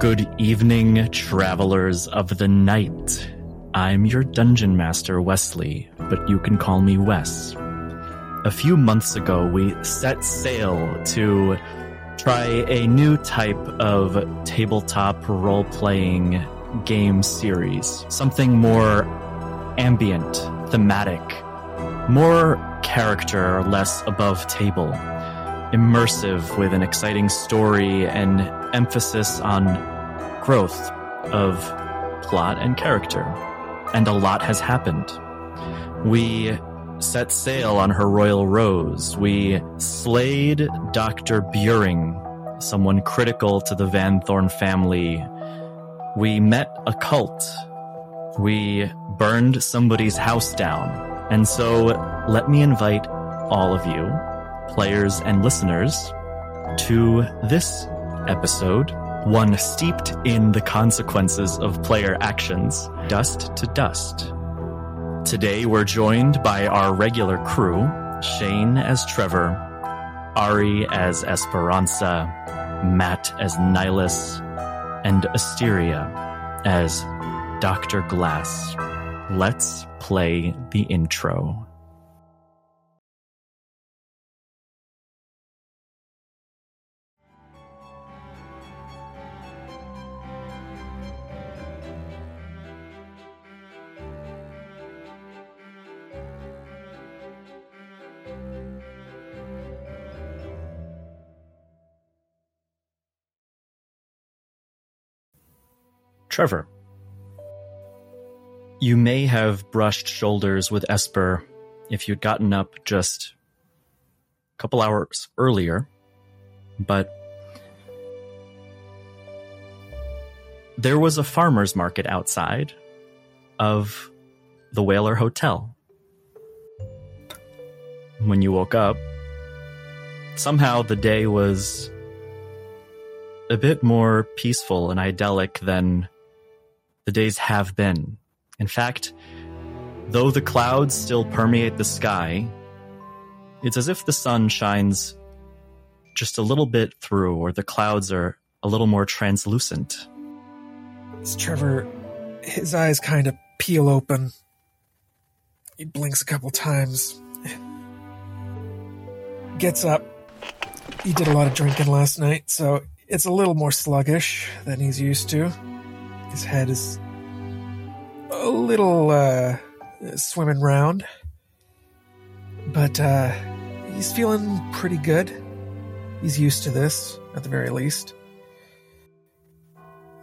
Good evening, travelers of the night. I'm your dungeon master, Wesley, but you can call me Wes. A few months ago, we set sail to try a new type of tabletop role playing game series. Something more ambient, thematic, more character, less above table, immersive with an exciting story and emphasis on growth of plot and character. And a lot has happened. We set sail on her royal rose. We slayed Dr. Buring, someone critical to the Van Thorn family. We met a cult. We burned somebody's house down. And so let me invite all of you, players and listeners, to this episode, one steeped in the consequences of player actions, dust to dust. Today we're joined by our regular crew, Shane as Trevor, Ari as Esperanza, Matt as Nihilus, and Asteria as Dr. Glass. Let's play the intro. Trevor. You may have brushed shoulders with Esper if you'd gotten up just a couple hours earlier, but there was a farmer's market outside of the Whaler Hotel. When you woke up, somehow the day was a bit more peaceful and idyllic than the days have been. In fact, though the clouds still permeate the sky, it's as if the sun shines just a little bit through, or the clouds are a little more translucent. As Trevor, his eyes kind of peel open. He blinks a couple times. Gets up. He did a lot of drinking last night, so it's a little more sluggish than he's used to. His head is a little uh, swimming round, but uh, he's feeling pretty good. He's used to this, at the very least.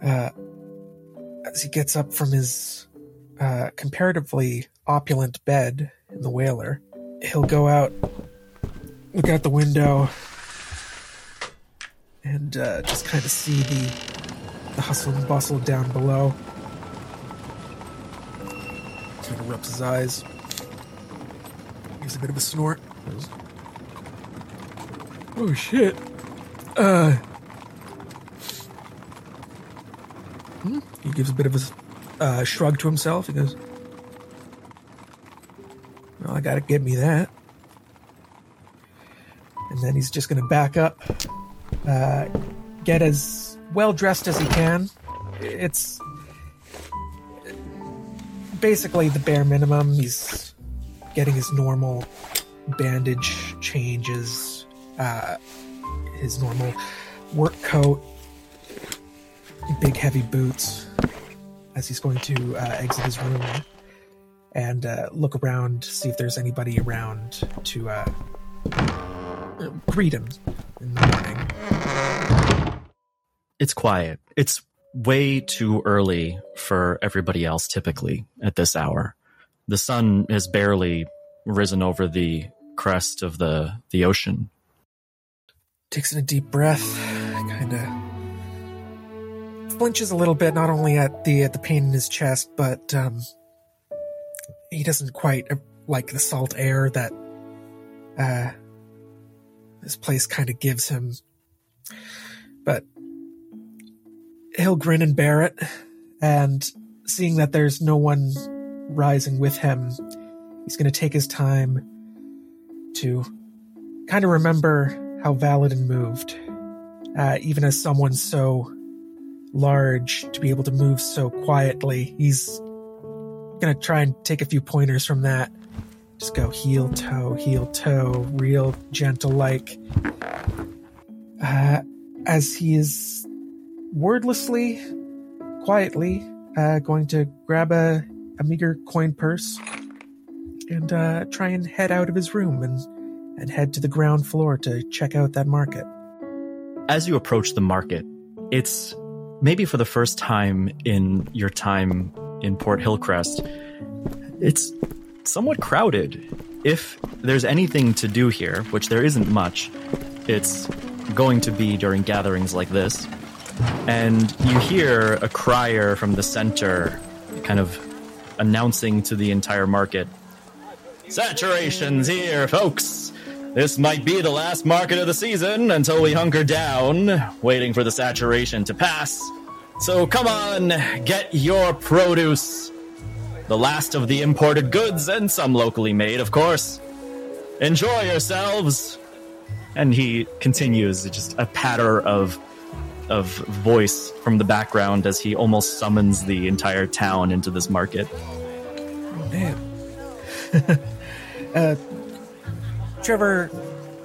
Uh, as he gets up from his uh, comparatively opulent bed in the whaler, he'll go out, look out the window, and uh, just kind of see the the hustle and bustle down below. Kind of rubs his eyes. Gives a bit of a snort. Oh shit. Uh. hmm, He gives a bit of a uh, shrug to himself. He goes, Well, I gotta get me that. And then he's just gonna back up, uh, get as well dressed as he can. It's basically the bare minimum. He's getting his normal bandage changes, uh, his normal work coat, big heavy boots, as he's going to uh, exit his room and uh, look around, see if there's anybody around to uh, greet him. It's quiet. It's way too early for everybody else typically at this hour. The sun has barely risen over the crest of the, the ocean. takes in a deep breath, kind of flinches a little bit, not only at the at the pain in his chest, but um, he doesn't quite uh, like the salt air that uh, this place kind of gives him. But he'll grin and bear it, and seeing that there's no one rising with him, he's going to take his time to kind of remember how Valadin moved, uh, even as someone so large to be able to move so quietly. He's gonna try and take a few pointers from that. Just go heel toe, heel toe, real gentle like. Uh, as he is wordlessly, quietly, uh, going to grab a, a meager coin purse and uh, try and head out of his room and, and head to the ground floor to check out that market. As you approach the market, it's maybe for the first time in your time in Port Hillcrest, it's somewhat crowded. If there's anything to do here, which there isn't much, it's going to be during gatherings like this. And you hear a crier from the center kind of announcing to the entire market Saturation's here, folks! This might be the last market of the season until we hunker down, waiting for the saturation to pass. So come on, get your produce. The last of the imported goods, and some locally made, of course. Enjoy yourselves. And he continues, just a patter of of voice from the background as he almost summons the entire town into this market. Oh, damn. uh, Trevor,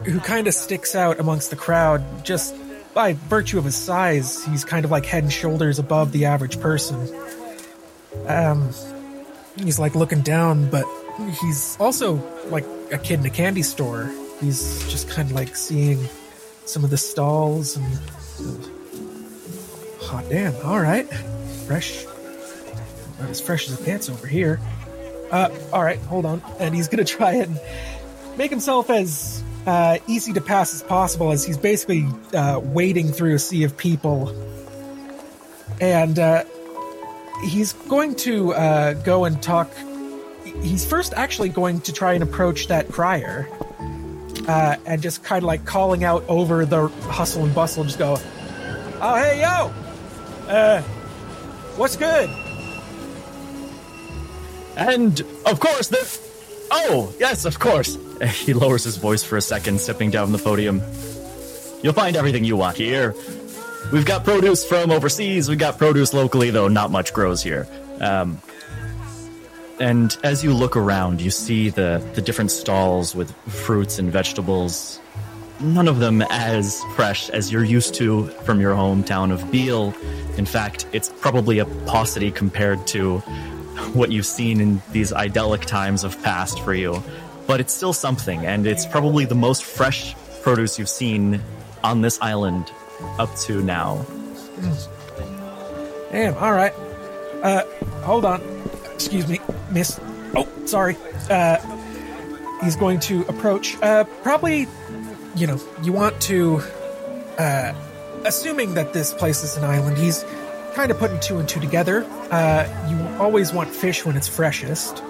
who kind of sticks out amongst the crowd just by virtue of his size, he's kind of like head and shoulders above the average person. Um, he's like looking down, but he's also like a kid in a candy store. He's just kind of like seeing some of the stalls and. Oh, damn, alright. Fresh. Not as fresh as it gets over here. Uh, alright, hold on. And he's gonna try and make himself as uh, easy to pass as possible as he's basically uh, wading through a sea of people. And uh, he's going to uh, go and talk. He's first actually going to try and approach that crier uh, and just kind of like calling out over the hustle and bustle, just go, Oh, hey, yo! Uh, what's good? And of course, the. Oh, yes, of course. He lowers his voice for a second, stepping down the podium. You'll find everything you want here. We've got produce from overseas. We've got produce locally, though not much grows here. Um, and as you look around, you see the, the different stalls with fruits and vegetables. None of them as fresh as you're used to from your hometown of Beale. In fact, it's probably a paucity compared to what you've seen in these idyllic times of past for you. But it's still something, and it's probably the most fresh produce you've seen on this island up to now. Damn, alright. Uh, hold on. Excuse me, miss. Oh, sorry. Uh, he's going to approach. Uh, probably, you know, you want to, uh, assuming that this place is an island, he's kind of putting two and two together. Uh, you always want fish when it's freshest.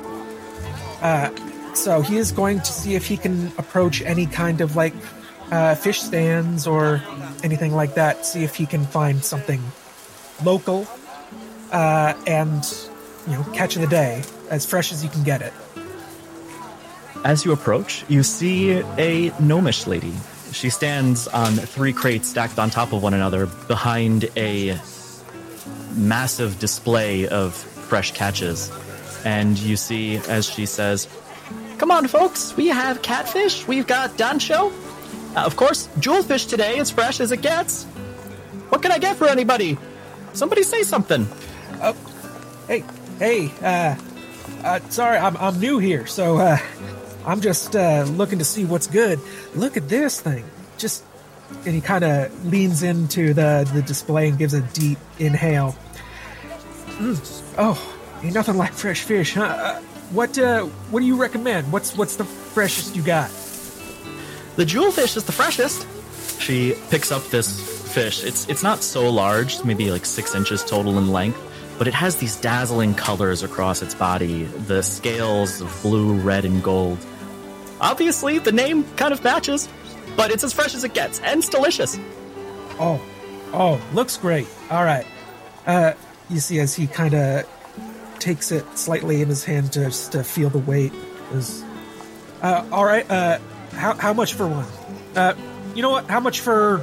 Uh, so he is going to see if he can approach any kind of like uh, fish stands or anything like that. See if he can find something local uh, and you know catch of the day as fresh as you can get it. As you approach, you see a gnomish lady. She stands on three crates stacked on top of one another behind a massive display of fresh catches. And you see, as she says, Come on, folks, we have catfish, we've got dancho. Uh, of course, jewelfish today, as fresh as it gets. What can I get for anybody? Somebody say something. Oh, hey, hey, uh, uh, sorry, I'm, I'm new here, so, uh, I'm just, uh, looking to see what's good. Look at this thing. Just, and he kind of leans into the, the display and gives a deep inhale. Mm. Oh, ain't nothing like fresh fish, huh? Uh, what uh, what do you recommend? What's what's the freshest you got? The jewelfish is the freshest. She picks up this fish. It's it's not so large, maybe like six inches total in length, but it has these dazzling colors across its body. The scales of blue, red, and gold. Obviously, the name kind of matches, but it's as fresh as it gets, and it's delicious. Oh, oh, looks great. All right. Uh, you see, as he kind of takes it slightly in his hand to, just to feel the weight. Is uh, all right. Uh, how how much for one? Uh, you know what? How much for?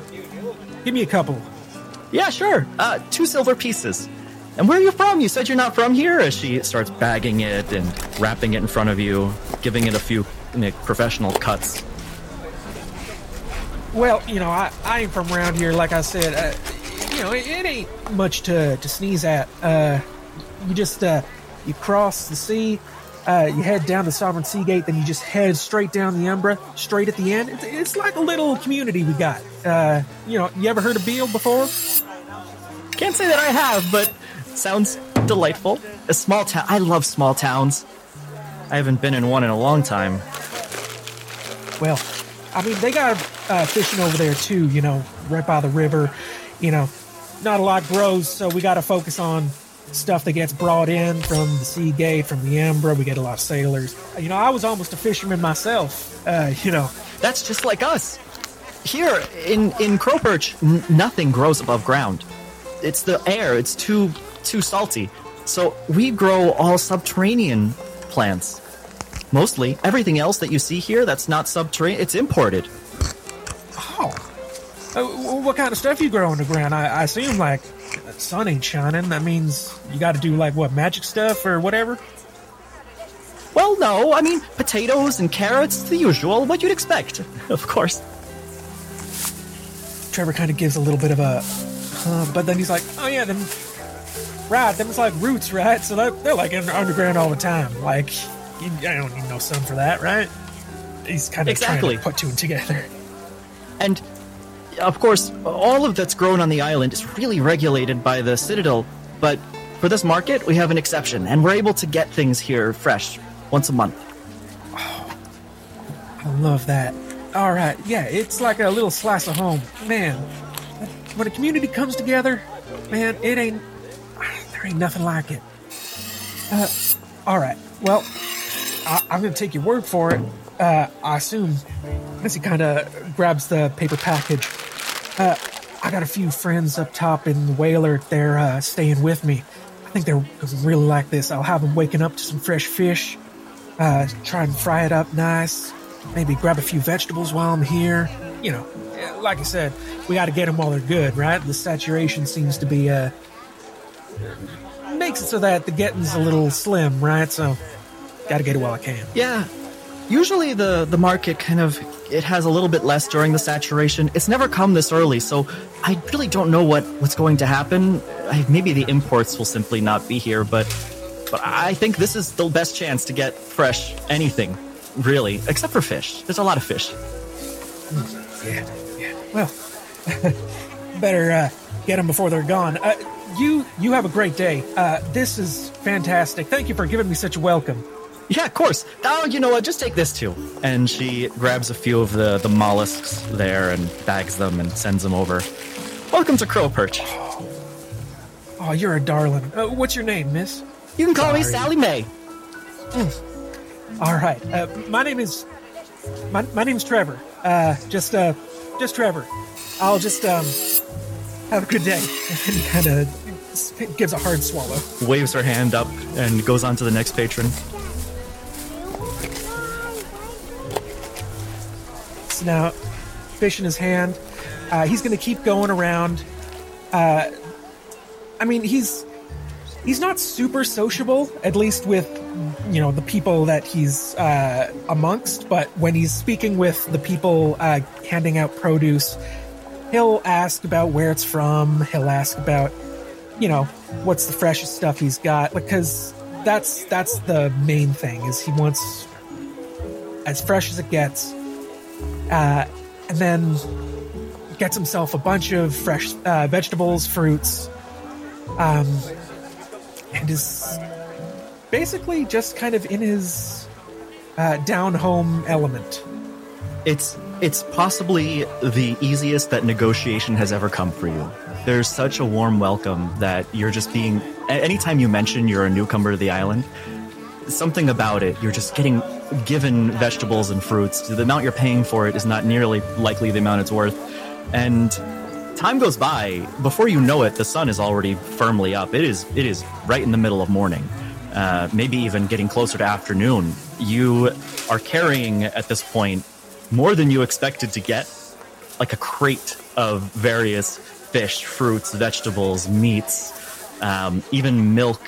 Give me a couple. Yeah, sure. Uh, two silver pieces. And where are you from? You said you're not from here? As she starts bagging it and wrapping it in front of you, giving it a few you know, professional cuts. Well, you know, I, I ain't from around here, like I said. Uh, you know, it, it ain't much to, to sneeze at. Uh, you just, uh, you cross the sea, uh, you head down the Sovereign Sea Gate, then you just head straight down the Umbra, straight at the end. It's, it's like a little community we got. Uh, you know, you ever heard of Beale before? Can't say that I have, but sounds delightful. A small town. I love small towns. I haven't been in one in a long time. Well, I mean, they got uh, fishing over there too, you know, right by the river. You know, not a lot grows, so we got to focus on stuff that gets brought in from the Sea Gate, from the Umbra. We get a lot of sailors. You know, I was almost a fisherman myself. Uh, you know, That's just like us. Here in in Crowperch, n- nothing grows above ground. It's the air. It's too too salty. So we grow all subterranean plants. Mostly everything else that you see here that's not subterranean, it's imported. oh, uh, what kind of stuff you grow in the ground? I, I assume like sun ain't shining. That means you got to do like what magic stuff or whatever. Well, no, I mean potatoes and carrots, the usual, what you'd expect, of course. Trevor kind of gives a little bit of a, huh, but then he's like, oh yeah, them, right, them's like roots, right? So they're, they're like in underground all the time. Like, you, I don't need no sun for that, right? He's kind of Exactly. trying to put two and together. And of course, all of that's grown on the island is really regulated by the Citadel. But for this market, we have an exception, and we're able to get things here fresh once a month. Oh, I love that. All right, yeah, it's like a little slice of home, man. When a community comes together, man, it ain't there ain't nothing like it. Uh, all right, well, I, I'm gonna take your word for it. Uh, I assume as he kind of grabs the paper package. Uh, I got a few friends up top in the whaler. They're uh, staying with me. I think they're really like this. I'll have them waking up to some fresh fish. Uh, try and fry it up nice. Maybe grab a few vegetables while I'm here. You know, like I said, we got to get them while they're good, right? The saturation seems to be uh makes it so that the getting's a little slim, right? So, got to get it while I can. Yeah, usually the the market kind of it has a little bit less during the saturation. It's never come this early, so I really don't know what what's going to happen. I, maybe the imports will simply not be here, but but I think this is the best chance to get fresh anything, really, except for fish. There's a lot of fish. Yeah, yeah. Well, better uh, get them before they're gone. Uh, you you have a great day. Uh, this is fantastic. Thank you for giving me such a welcome. Yeah, of course. Oh, you know what? Just take this too. And she grabs a few of the, the mollusks there and bags them and sends them over. Welcome to Crow Perch. Oh, you're a darling. Uh, what's your name, Miss? You can call me Sorry. Sally May. All right. Uh, my name is my my name's Trevor. Uh, just uh, just Trevor. I'll just um have a good day. And he kind of gives a hard swallow. Waves her hand up and goes on to the next patron. So now, fish in his hand. Uh, he's going to keep going around. Uh, I mean, he's he's not super sociable, at least with you know the people that he's uh, amongst. But when he's speaking with the people uh, handing out produce, he'll ask about where it's from. He'll ask about you know what's the freshest stuff he's got because that's that's the main thing is he wants as fresh as it gets uh, and then gets himself a bunch of fresh uh, vegetables, fruits, um, and is basically just kind of in his uh, down home element. It's it's possibly the easiest that negotiation has ever come for you. There's such a warm welcome that you're just being anytime you mention you're a newcomer to the island, something about it, you're just getting given vegetables and fruits. The amount you're paying for it is not nearly likely the amount it's worth. And time goes by, before you know it, the sun is already firmly up. It is it is right in the middle of morning. Uh, maybe even getting closer to afternoon. You are carrying at this point more than you expected to get, like a crate of various fish, fruits, vegetables, meats, um, even milk.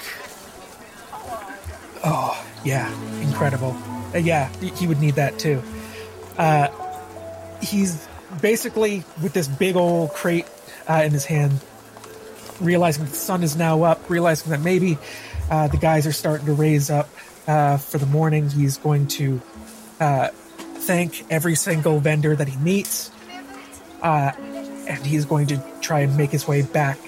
Oh, yeah, incredible. Uh, yeah, he would need that too. Uh, he's basically with this big old crate uh, in his hand, realizing the sun is now up, realizing that maybe uh, the guys are starting to raise up uh, for the morning. He's going to uh, thank every single vendor that he meets, and he's going to try and make his way back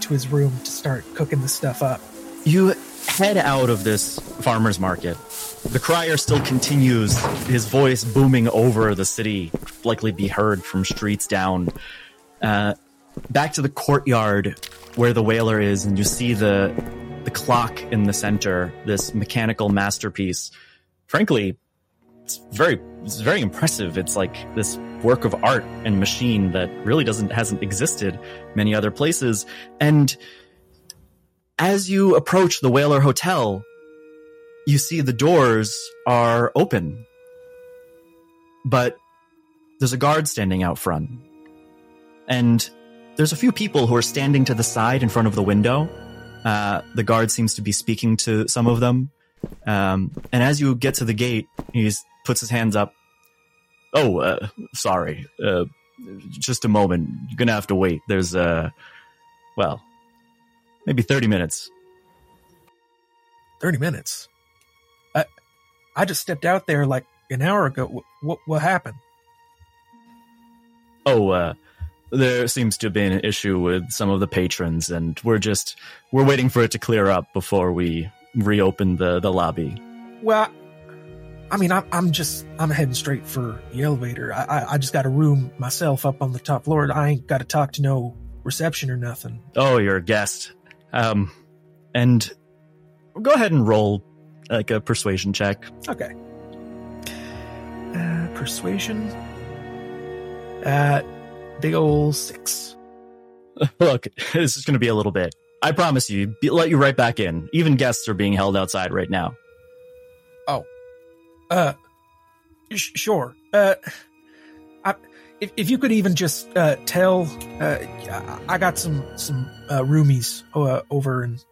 to his room to start cooking the stuff up. You head out of this farmer's market. The crier still continues, his voice booming over the city, likely be heard from streets down. Uh, back to the courtyard where the whaler is, and you see the the clock in the center, this mechanical masterpiece. Frankly, it's very it's very impressive. It's like this work of art and machine that really doesn't hasn't existed many other places. And as you approach the Whaler Hotel, you see the doors are open. But there's a guard standing out front. And there's a few people who are standing to the side in front of the window uh, the guard seems to be speaking to some of them. Um, and as you get to the gate, he puts his hands up. Oh, uh, sorry. Uh, just a moment. You're gonna have to wait. There's, uh, well, maybe 30 minutes. 30 minutes? I, I just stepped out there like an hour ago. What, what happened? Oh, uh, there seems to have been an issue with some of the patrons, and we're just we're waiting for it to clear up before we reopen the the lobby. Well, I mean, I'm, I'm just I'm heading straight for the elevator. I, I, I just got a room myself up on the top floor. I ain't got to talk to no reception or nothing. Oh, you're a guest. Um, and go ahead and roll like a persuasion check. Okay. Uh, persuasion. Uh, big old six. Look, this is going to be a little bit. I promise you, be, let you right back in. Even guests are being held outside right now. Oh, uh, sh- sure. Uh, if if you could even just uh, tell, uh, I got some some uh, roomies uh, over, and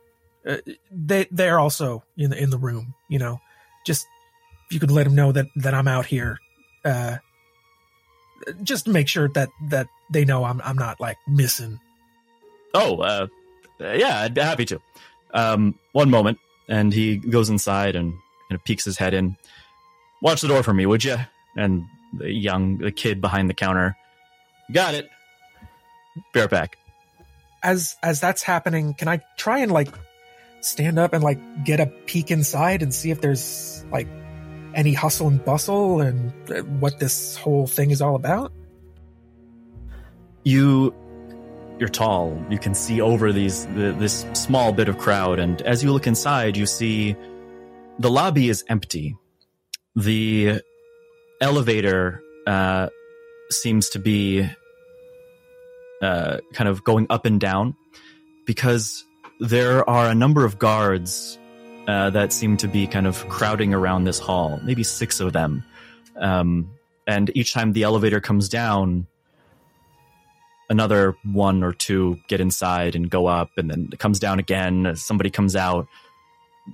uh, they they're also in the in the room. You know, just if you could let them know that that I'm out here. Uh, just make sure that that they know I'm I'm not like missing. Oh, yeah, I'd be happy to. Um, one moment, and he goes inside and kind of peeks his head in. Watch the door for me, would you? And the young the kid behind the counter, got it. Be right back. As as that's happening, can I try and like stand up and like get a peek inside and see if there's like any hustle and bustle and uh, what this whole thing is all about? You you're tall. You can see over these the, this small bit of crowd and as you look inside, you see the lobby is empty. The elevator uh, seems to be uh, kind of going up and down because there are a number of guards uh, that seem to be kind of crowding around this hall, maybe six of them. Um, and each time the elevator comes down, another one or two get inside and go up, and then it comes down again. Somebody comes out.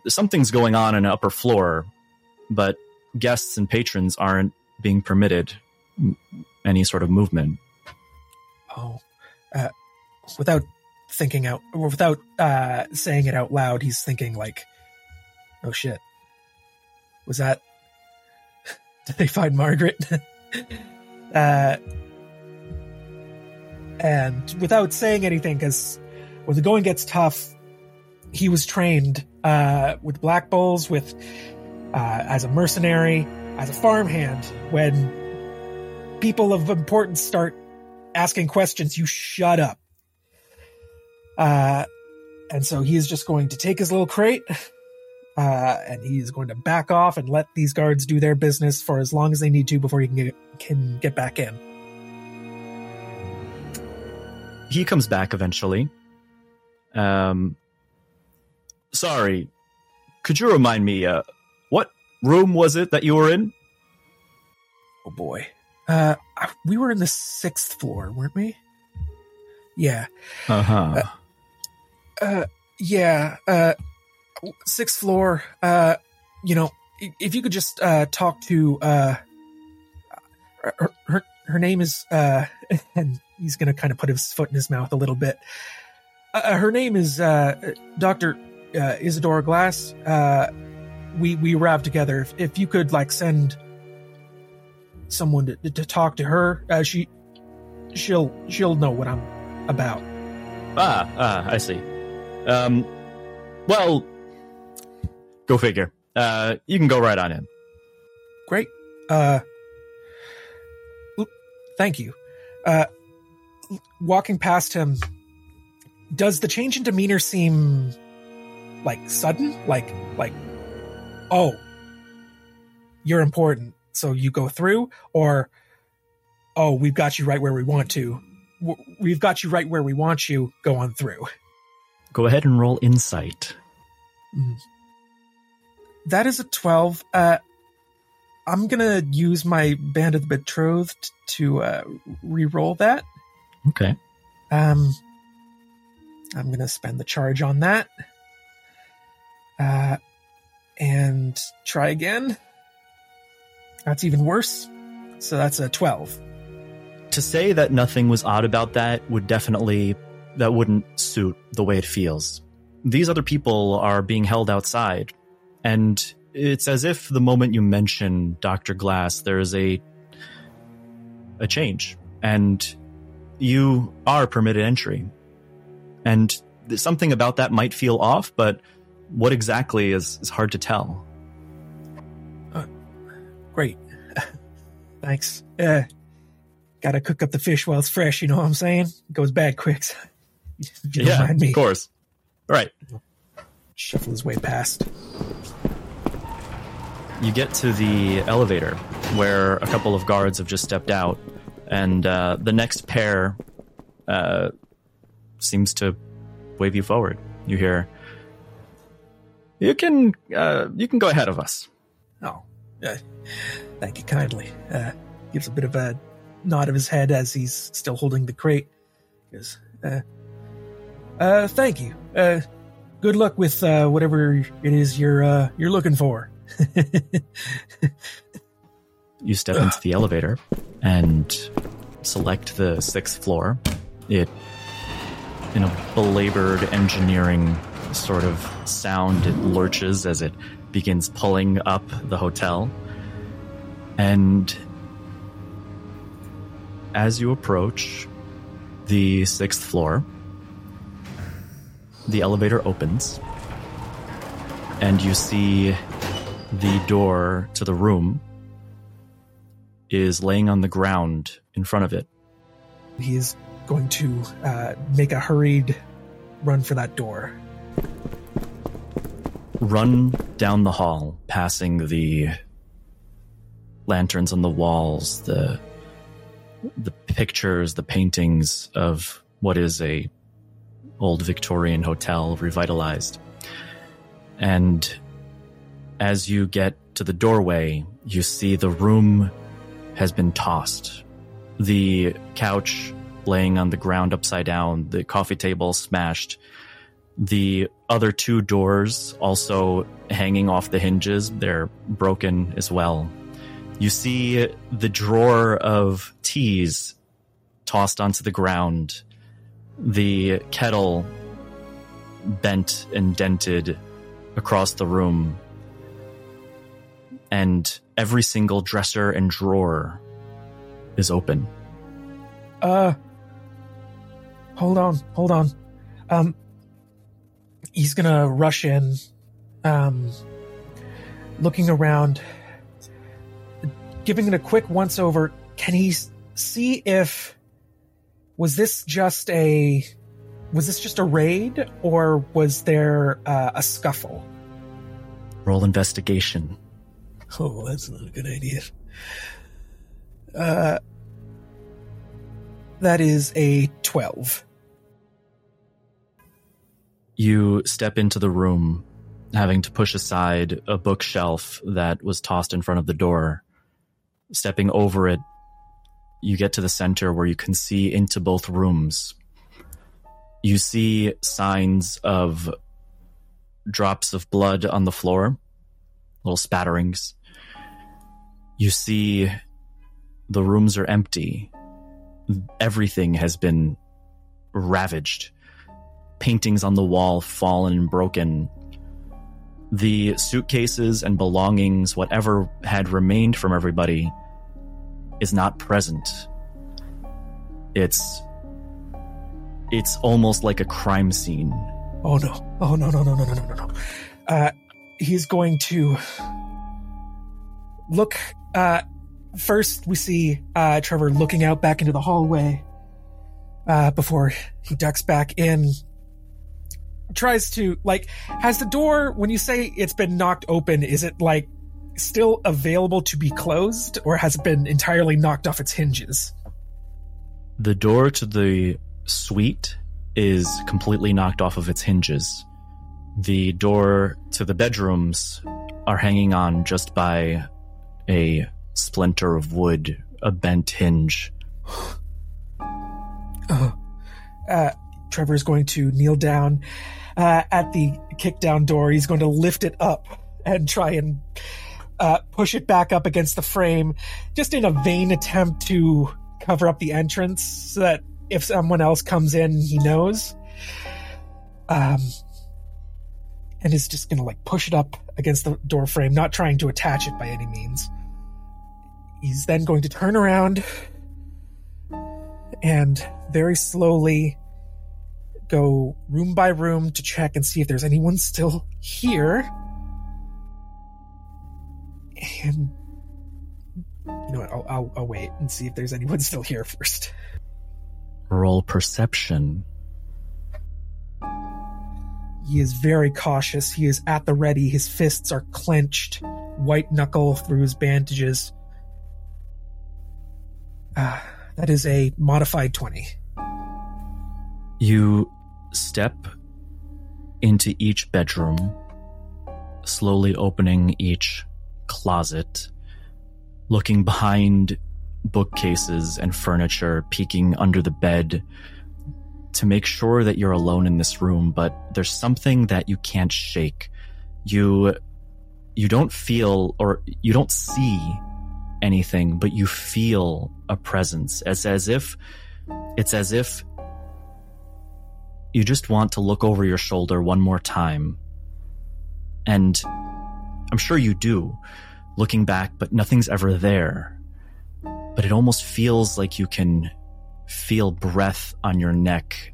Something's going on in an upper floor, but guests and patrons aren't being permitted any sort of movement. Oh, uh, without thinking out, without uh, saying it out loud, he's thinking like, Oh shit. Was that. Did they find Margaret? uh, and without saying anything, because when the going gets tough, he was trained uh, with Black Bulls, with uh, as a mercenary, as a farmhand. When people of importance start asking questions, you shut up. Uh, and so he is just going to take his little crate, uh, and is going to back off and let these guards do their business for as long as they need to before he can get, can get back in. He comes back eventually. Um, sorry, could you remind me, uh, room was it that you were in? Oh boy. Uh, we were in the sixth floor, weren't we? Yeah. Uh-huh. Uh, yeah. Uh, sixth floor. Uh, you know, if you could just uh talk to uh, her her, her name is uh, and he's gonna kind of put his foot in his mouth a little bit. Uh, her name is uh, Doctor uh, Isadora Glass. Uh, we we arrived together. If, if you could like send someone to, to talk to her, uh, she she'll she'll know what I'm about. Ah, ah, I see. Um, well, go figure. Uh, you can go right on in. Great. Uh, thank you. Uh, walking past him, does the change in demeanor seem like sudden? Like, like, oh, you're important, so you go through, or oh, we've got you right where we want to. We've got you right where we want you. Go on through. Go ahead and roll insight. Mm. That is a 12. Uh, I'm gonna use my Band of the Betrothed to uh, re-roll that. Okay. Um, I'm gonna spend the charge on that. Uh, and try again. That's even worse. So that's a 12. To say that nothing was odd about that would definitely that wouldn't suit the way it feels. These other people are being held outside, and it's as if the moment you mention Dr. Glass, there is a a change, and you are permitted entry. And something about that might feel off, but what exactly is, is hard to tell. Great. Thanks. Uh, gotta cook up the fish while it's fresh, you know what I'm saying? It goes bad quick. so- if you don't mind me. of course. All right. Shuffle his way past. You get to the elevator where a couple of guards have just stepped out, and uh, the next pair uh, seems to wave you forward. You hear, "You can, uh, you can go ahead of us." Oh, uh, thank you kindly. Uh, gives a bit of a nod of his head as he's still holding the crate. Goes, uh, uh, thank you. Uh, good luck with uh, whatever it is you're uh, you're looking for. You step into the elevator and select the sixth floor. It, in a belabored engineering sort of sound, it lurches as it begins pulling up the hotel. And as you approach the sixth floor, the elevator opens, and you see the door to the room is laying on the ground in front of it. He is going to uh, make a hurried run for that door. Run down the hall, passing the lanterns on the walls, the the pictures, the paintings of what is a old Victorian hotel revitalized. And as you get to the doorway, you see the room has been tossed. The couch laying on the ground upside down, the coffee table smashed, the other two doors also hanging off the hinges, they're broken as well. You see the drawer of teas tossed onto the ground, the kettle bent and dented across the room, and every single dresser and drawer is open. Uh, hold on, hold on. Um, he's gonna rush in, um, looking around, giving it a quick once over. Can he see if was this just a was this just a raid or was there uh, a scuffle? Roll investigation. Oh, that's not a good idea. Uh, that is a twelve. You step into the room, having to push aside a bookshelf that was tossed in front of the door. Stepping over it, you get to the center where you can see into both rooms. You see signs of drops of blood on the floor, little spatterings. You see the rooms are empty. Everything has been ravaged. Paintings on the wall fallen and broken. The suitcases and belongings, whatever had remained from everybody, is not present. It's it's almost like a crime scene. Oh no! Oh no! No! No! No! No! No! No! Uh, he's going to look. Uh, first, we see uh, Trevor looking out back into the hallway uh, before he ducks back in. Tries to like has the door when you say it's been knocked open. Is it like still available to be closed, or has it been entirely knocked off its hinges? The door to the suite is completely knocked off of its hinges. The door to the bedrooms are hanging on just by a splinter of wood, a bent hinge. Uh, uh, Trevor is going to kneel down uh, at the kick down door. He's going to lift it up and try and uh, push it back up against the frame, just in a vain attempt to cover up the entrance so that if someone else comes in, he knows. Um, and is just gonna like push it up against the door frame, not trying to attach it by any means. He's then going to turn around and very slowly go room by room to check and see if there's anyone still here. And you know what? I'll, I'll, I'll wait and see if there's anyone still here first. Roll perception. He is very cautious. He is at the ready. His fists are clenched, white knuckle through his bandages. Ah, that is a modified 20. You step into each bedroom, slowly opening each closet, looking behind bookcases and furniture, peeking under the bed to make sure that you're alone in this room, but there's something that you can't shake. You you don't feel or you don't see anything, but you feel a presence. It's as if it's as if you just want to look over your shoulder one more time. And I'm sure you do, looking back, but nothing's ever there. But it almost feels like you can feel breath on your neck.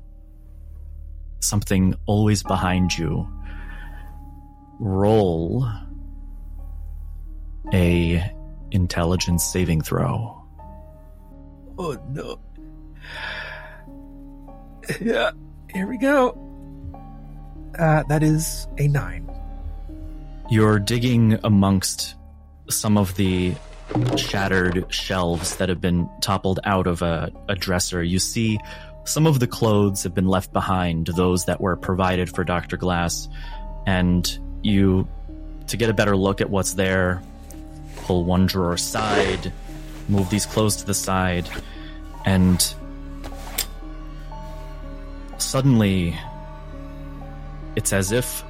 Something always behind you. Roll a intelligence saving throw. Oh no. Yeah, here we go. Uh, that is a nine. You're digging amongst some of the shattered shelves that have been toppled out of a, a dresser. You see some of the clothes have been left behind, those that were provided for Dr. Glass, and you, to get a better look at what's there, pull one drawer aside, move these clothes to the side, and suddenly it's as if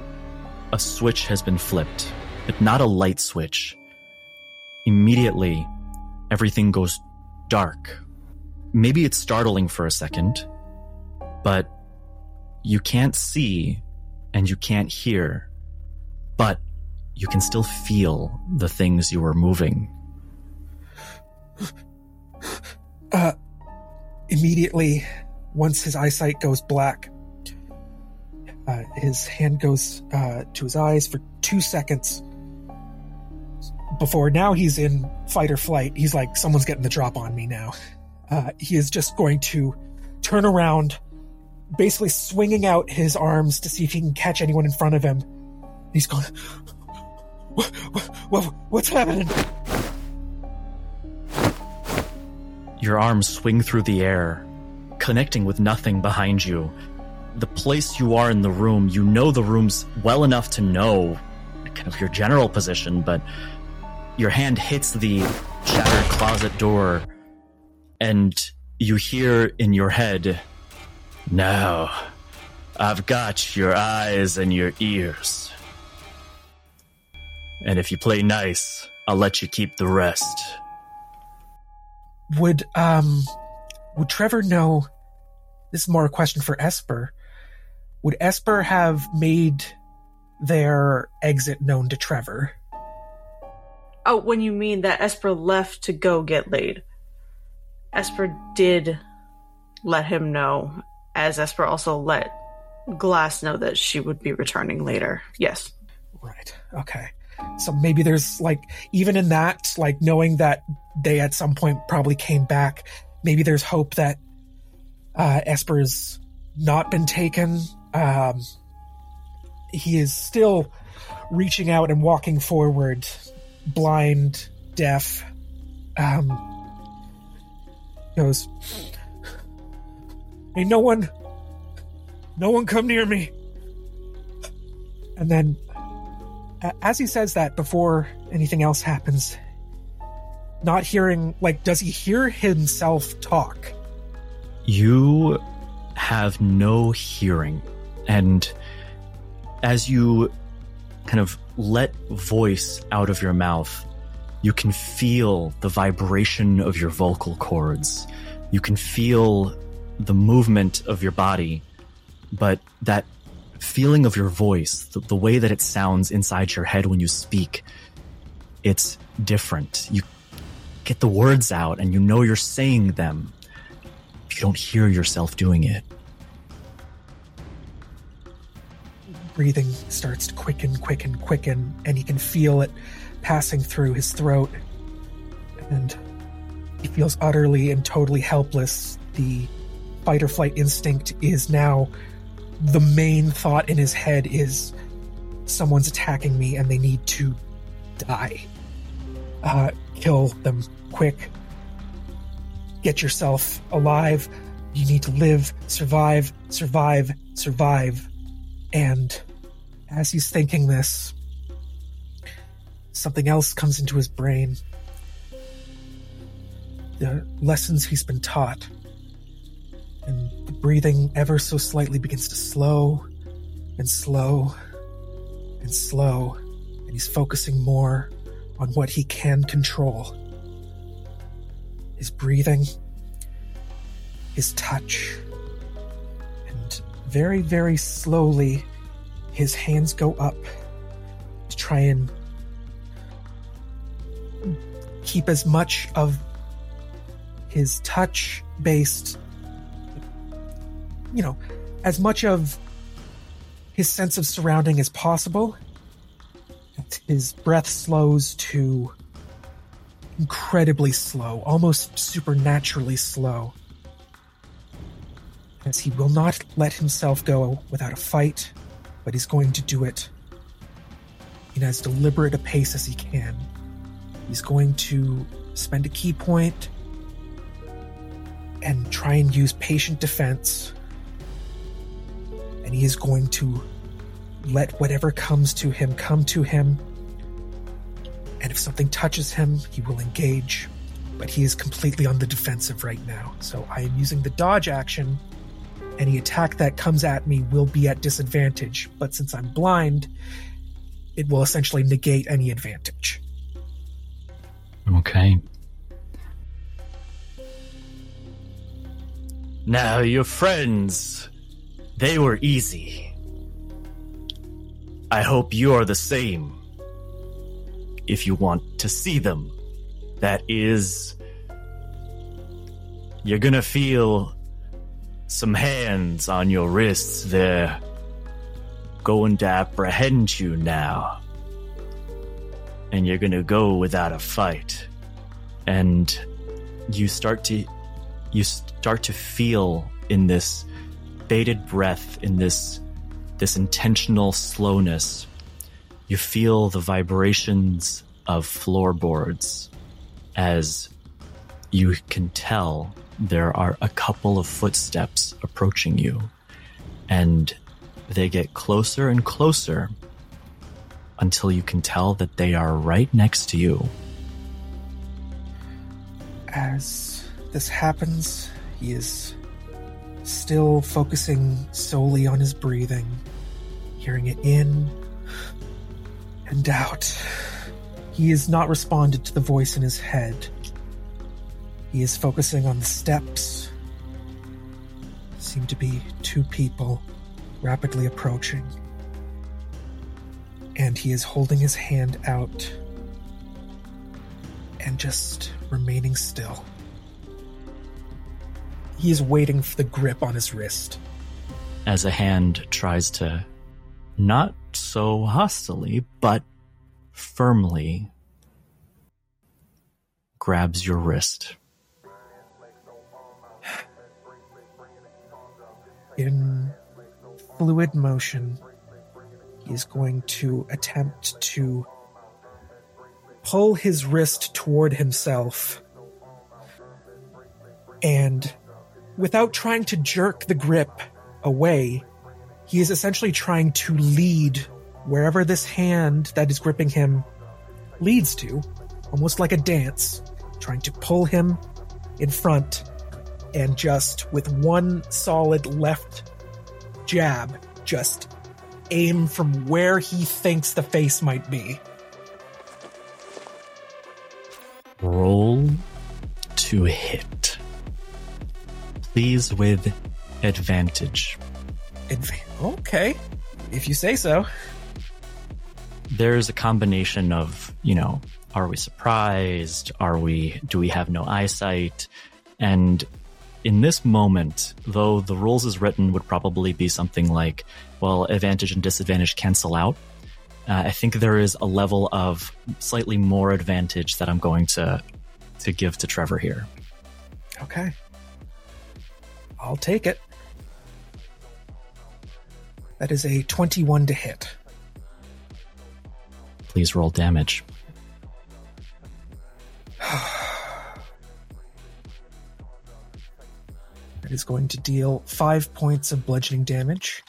a switch has been flipped, but not a light switch. Immediately, everything goes dark. Maybe it's startling for a second, but you can't see and you can't hear, but you can still feel the things you are moving. Uh, immediately, once his eyesight goes black, uh, his hand goes uh, to his eyes for two seconds. Before now, he's in fight or flight. He's like, someone's getting the drop on me now. Uh, he is just going to turn around, basically swinging out his arms to see if he can catch anyone in front of him. He's going, what, what, what's happening? Your arms swing through the air, connecting with nothing behind you. The place you are in the room, you know the room's well enough to know kind of your general position, but your hand hits the shattered closet door and you hear in your head, Now, I've got your eyes and your ears. And if you play nice, I'll let you keep the rest. Would um would Trevor know this is more a question for Esper. Would Esper have made their exit known to Trevor? Oh, when you mean that Esper left to go get laid. Esper did let him know, as Esper also let Glass know that she would be returning later. Yes. Right. Okay. So maybe there's like, even in that, like knowing that they at some point probably came back, maybe there's hope that uh, Esper's not been taken. Um, he is still reaching out and walking forward, blind, deaf. Um, goes, Hey, no one, no one come near me. And then, as he says that, before anything else happens, not hearing, like, does he hear himself talk? You have no hearing. And as you kind of let voice out of your mouth, you can feel the vibration of your vocal cords. You can feel the movement of your body, but that feeling of your voice, the, the, way that it sounds inside your head when you speak, it's different. You get the words out and you know you're saying them. You don't hear yourself doing it. Breathing starts to quicken, quicken, quicken, and he can feel it passing through his throat. And he feels utterly and totally helpless. The fight or flight instinct is now the main thought in his head is someone's attacking me and they need to die. Uh, kill them quick. Get yourself alive. You need to live, survive, survive, survive. And as he's thinking this, something else comes into his brain. The lessons he's been taught and the breathing ever so slightly begins to slow and slow and slow, and he's focusing more on what he can control his breathing, his touch, and very, very slowly, his hands go up to try and keep as much of his touch based you know, as much of his sense of surrounding as possible. His breath slows to incredibly slow, almost supernaturally slow. As he will not let himself go without a fight, but he's going to do it in as deliberate a pace as he can. He's going to spend a ki point and try and use patient defense and he is going to let whatever comes to him come to him. And if something touches him, he will engage. But he is completely on the defensive right now. So I am using the dodge action. Any attack that comes at me will be at disadvantage. But since I'm blind, it will essentially negate any advantage. Okay. Now, your friends they were easy. I hope you're the same. If you want to see them, that is. You're gonna feel some hands on your wrists. They're going to apprehend you now. And you're gonna go without a fight. And you start to. You start to feel in this bated breath in this this intentional slowness. You feel the vibrations of floorboards as you can tell there are a couple of footsteps approaching you and they get closer and closer until you can tell that they are right next to you. As this happens, he is still focusing solely on his breathing, hearing it in and out. He has not responded to the voice in his head. He is focusing on the steps. Seem to be two people rapidly approaching. And he is holding his hand out and just remaining still. He is waiting for the grip on his wrist. As a hand tries to, not so hostilely, but firmly grabs your wrist. In fluid motion, he is going to attempt to pull his wrist toward himself. And without trying to jerk the grip away, he is essentially trying to lead wherever this hand that is gripping him leads to, almost like a dance, trying to pull him in front and just with one solid left jab, just aim from where he thinks the face might be. Roll to hit. Please with advantage. Adva- okay, if you say so. There's a combination of, you know, are we surprised? Are we, do we have no eyesight? And in this moment, though the rules as written would probably be something like, well, advantage and disadvantage cancel out. Uh, I think there is a level of slightly more advantage that I'm going to to give to Trevor here. Okay. I'll take it. That is a 21 to hit. Please roll damage. That is going to deal five points of bludgeoning damage.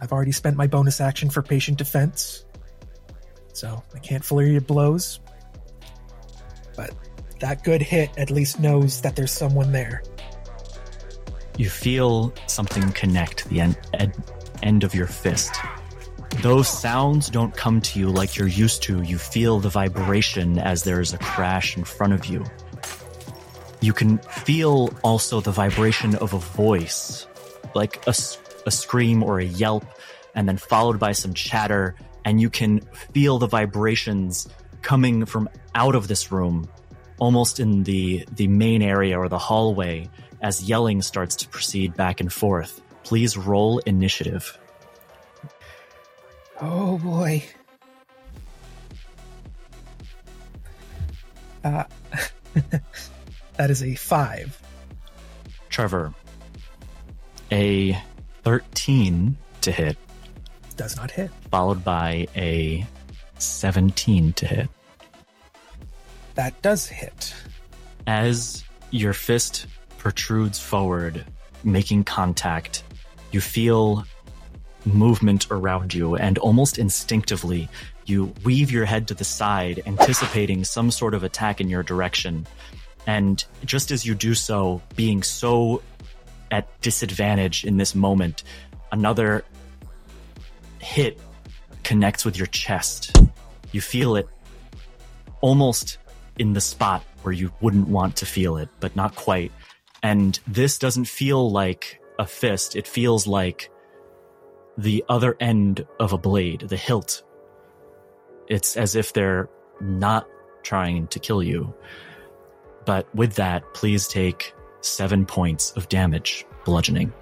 I've already spent my bonus action for patient defense, so I can't flurry of blows. But that good hit at least knows that there's someone there. You feel something connect the end, ed, end of your fist. Those sounds don't come to you like you're used to. You feel the vibration as there is a crash in front of you. You can feel also the vibration of a voice, like a, a scream or a yelp, and then followed by some chatter, and you can feel the vibrations coming from out of this room, almost in the, the main area or the hallway, as yelling starts to proceed back and forth. Please roll initiative. Oh boy. Uh, that is a five. Trevor, a 13 to hit, Does not hit. followed by a 17 to hit. That does hit. As your fist protrudes forward, making contact, you feel movement around you, and almost instinctively, you weave your head to the side, anticipating some sort of attack in your direction. And just as you do so, being so at disadvantage in this moment, another hit connects with your chest. You feel it almost in the spot where you wouldn't want to feel it, but not quite. And this doesn't feel like a fist. It feels like the other end of a blade, the hilt. It's as if they're not trying to kill you. But with that, please take seven points of damage, bludgeoning.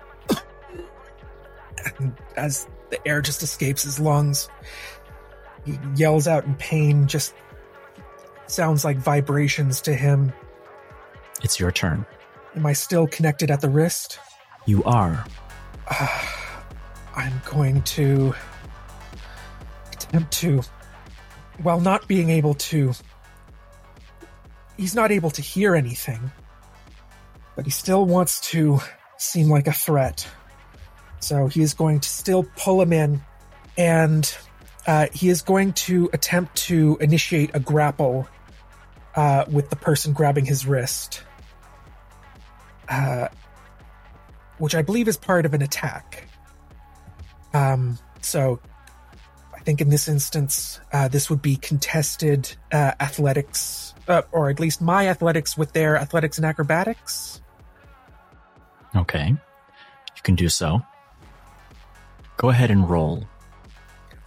And as the air just escapes his lungs, he yells out in pain, just sounds like vibrations to him. It's your turn. Am I still connected at the wrist? You are. I'm going to attempt to, while not being able to, he's not able to hear anything, but he still wants to seem like a threat. So he is going to still pull him in, and uh, he is going to attempt to initiate a grapple uh, with the person grabbing his wrist, uh, which I believe is part of an attack. Um, so I think in this instance, uh, this would be contested uh, athletics, uh, or at least my athletics with their athletics and acrobatics. Okay. You can do so. Go ahead and roll.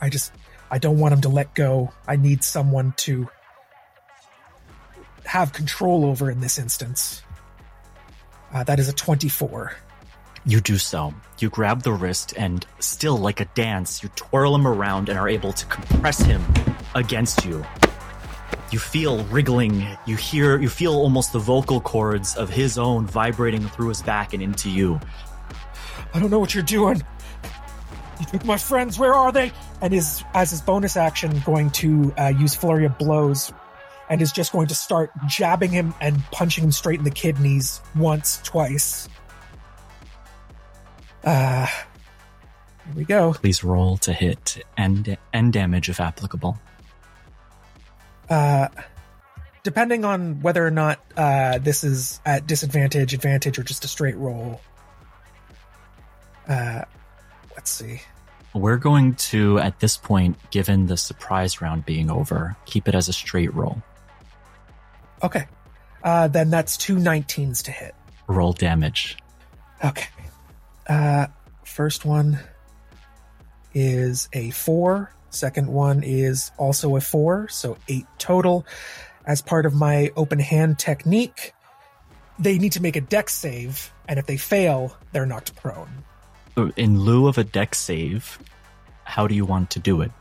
I just I don't want him to let go. I need someone to have control over in this instance. Uh, that is a 24. You do so. You grab the wrist and, still like a dance, you twirl him around and are able to compress him against you. You feel wriggling. You hear, you feel almost the vocal cords of his own vibrating through his back and into you. I don't know what you're doing. You took my friends. Where are they? And is as his bonus action going to uh, use flurry of blows, and is just going to start jabbing him and punching him straight in the kidneys once, twice. Uh, here we go. Please roll to hit and and damage if applicable. Uh, depending on whether or not uh, this is at disadvantage, advantage, or just a straight roll. Uh, let's see. We're going to, at this point, given the surprise round being over, keep it as a straight roll. Okay. Uh, then that's two 19s to hit. Roll damage. Okay. Uh, first one is a four. Second one is also a four, so eight total. As part of my open hand technique, they need to make a dex save, and if they fail, they're knocked prone. In lieu of a dex save, how do you want to do it?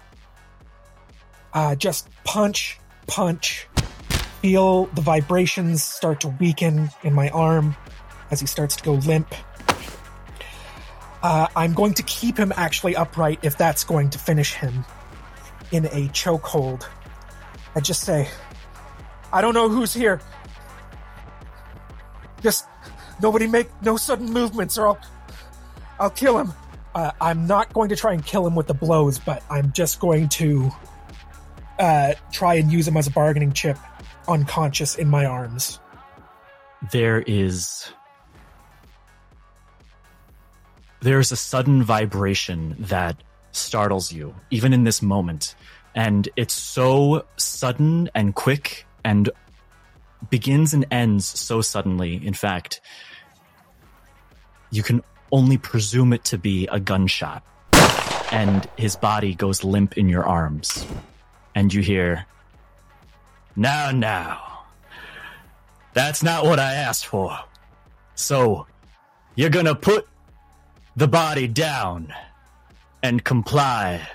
Uh, just punch, punch, feel the vibrations start to weaken in my arm as he starts to go limp. Uh, I'm going to keep him actually upright if that's going to finish him in a chokehold. I just say, I don't know who's here. Just nobody make no sudden movements or I'll I'll kill him. Uh, I'm not going to try and kill him with the blows, but I'm just going to uh, try and use him as a bargaining chip, unconscious in my arms. There is. There's a sudden vibration that startles you, even in this moment. And it's so sudden and quick and begins and ends so suddenly, in fact, you can only presume it to be a gunshot. And his body goes limp in your arms. And you hear, Now, now. That's not what I asked for. So, you're gonna put the body down and comply,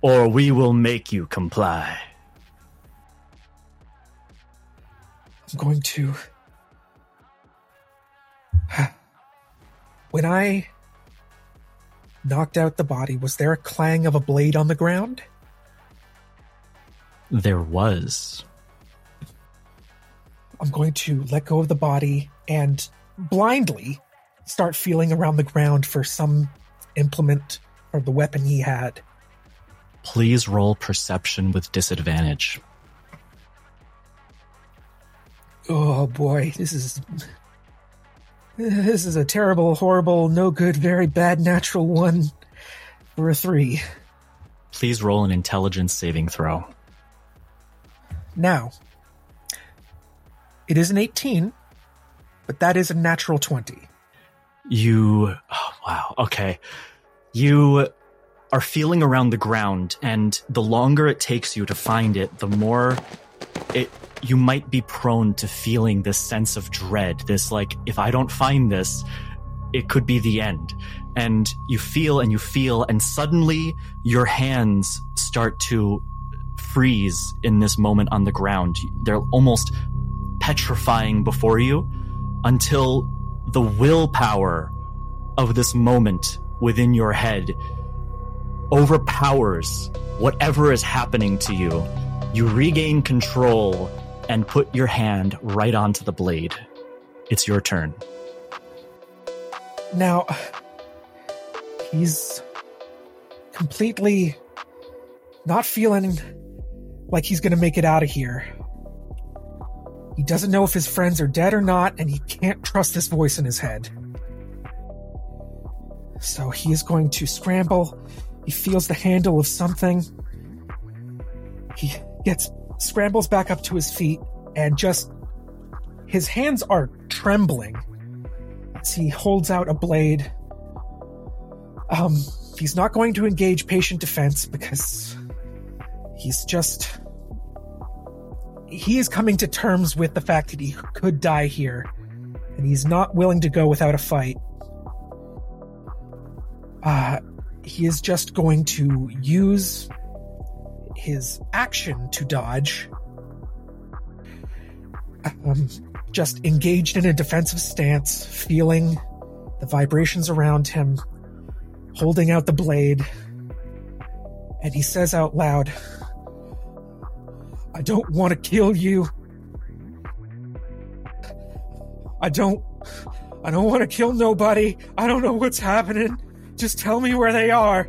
or we will make you comply. I'm going to. When I knocked out the body, was there a clang of a blade on the ground? There was. I'm going to let go of the body and blindly start feeling around the ground for some implement or the weapon he had. Please roll perception with disadvantage. Oh boy, this is this is a terrible, horrible, no good, very bad natural one for a three. Please roll an intelligence saving throw. Now, it is an 18, but that is a natural 20. You. Oh, wow. Okay. You are feeling around the ground, and the longer it takes you to find it, the more it you might be prone to feeling this sense of dread. This, like, if I don't find this, it could be the end. And you feel and you feel, and suddenly your hands start to freeze in this moment on the ground. They're almost petrifying before you until the willpower of this moment within your head overpowers whatever is happening to you. You regain control and put your hand right onto the blade. It's your turn. Now, he's completely not feeling like he's going to make it out of here. He doesn't know if his friends are dead or not, and he can't trust this voice in his head. So he is going to scramble. He feels the handle of something. He gets scrambles back up to his feet and just his hands are trembling as he holds out a blade. Um, he's not going to engage patient defense because he's just he is coming to terms with the fact that he could die here and he's not willing to go without a fight. Uh, he is just going to use his action to dodge um, just engaged in a defensive stance feeling the vibrations around him holding out the blade and he says out loud I don't want to kill you. I don't. I don't want to kill nobody. I don't know what's happening. Just tell me where they are.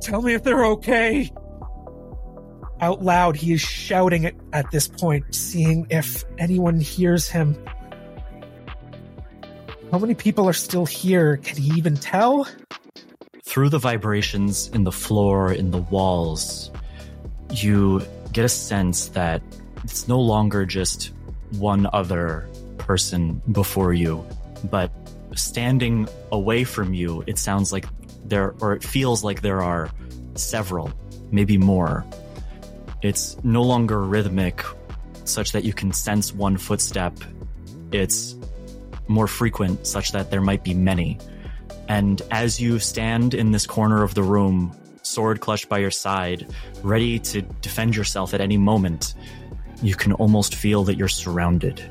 Tell me if they're okay. Out loud, he is shouting it at this point, seeing if anyone hears him. How many people are still here? Can he even tell? Through the vibrations in the floor, in the walls, you get a sense that it's no longer just one other person before you, but standing away from you, it sounds like there, or it feels like there are several, maybe more. It's no longer rhythmic, such that you can sense one footstep. It's more frequent, such that there might be many. And as you stand in this corner of the room, sword clutched by your side, ready to defend yourself at any moment, you can almost feel that you're surrounded.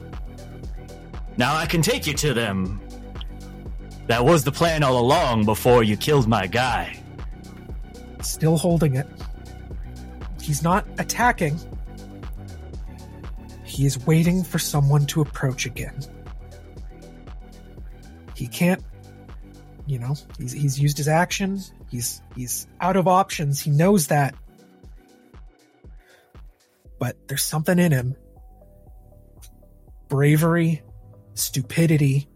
Now I can take you to them. That was the plan all along before you killed my guy. Still holding it. He's not attacking. He is waiting for someone to approach again. He can't, you know, he's, he's used his action. He's he's out of options. He knows that. But there's something in him. Bravery, stupidity.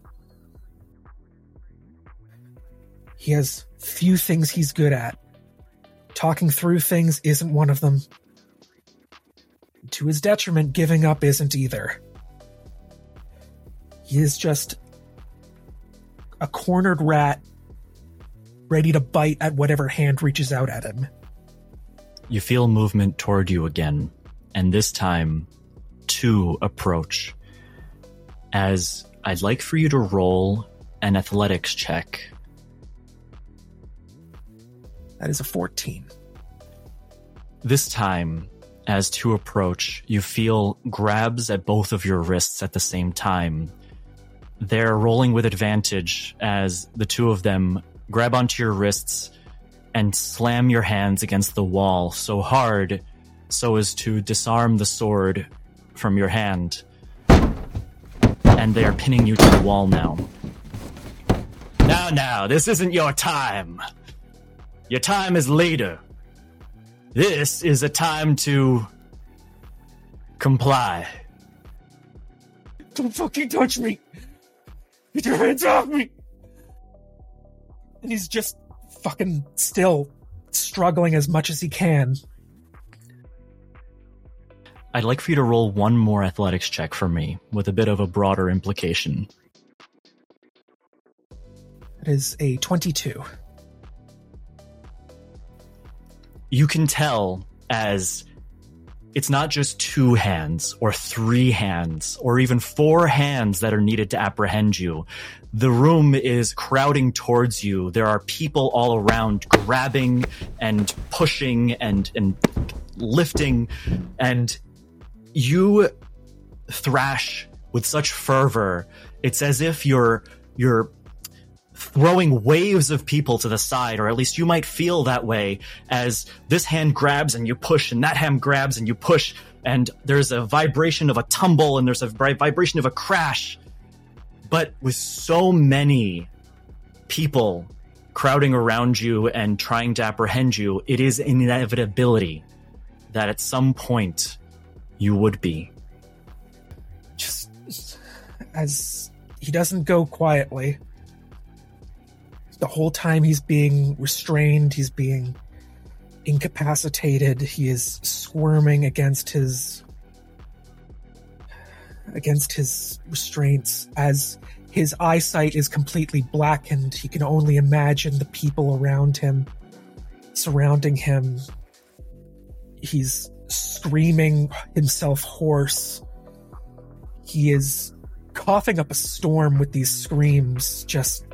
He has few things he's good at. Talking through things isn't one of them. To his detriment, giving up isn't either. He is just a cornered rat ready to bite at whatever hand reaches out at him. You feel movement toward you again, and this time, two approach. As I'd like for you to roll an athletics check. That is a 14. This time, as two approach, you feel grabs at both of your wrists at the same time. They're rolling with advantage as the two of them grab onto your wrists and slam your hands against the wall so hard so as to disarm the sword from your hand. And they are pinning you to the wall now. Now, now, this isn't your time. Your time is later. This is a time to comply. Don't fucking touch me! Get your hands off me! And he's just fucking still struggling as much as he can. I'd like for you to roll one more athletics check for me with a bit of a broader implication. It is a 22. You can tell as it's not just two hands or three hands or even four hands that are needed to apprehend you. The room is crowding towards you. There are people all around grabbing and pushing and, and lifting and you thrash with such fervor. It's as if you're, you're throwing waves of people to the side, or at least you might feel that way as this hand grabs and you push, and that hand grabs and you push, and there's a vibration of a tumble and there's a vibration of a crash. But with so many people crowding around you and trying to apprehend you, it is an inevitability that at some point you would be. Just as he doesn't go quietly. The whole time he's being restrained, he's being incapacitated, he is squirming against his against his restraints as his eyesight is completely blackened. He can only imagine the people around him, surrounding him. He's screaming himself hoarse. He is coughing up a storm with these screams. Just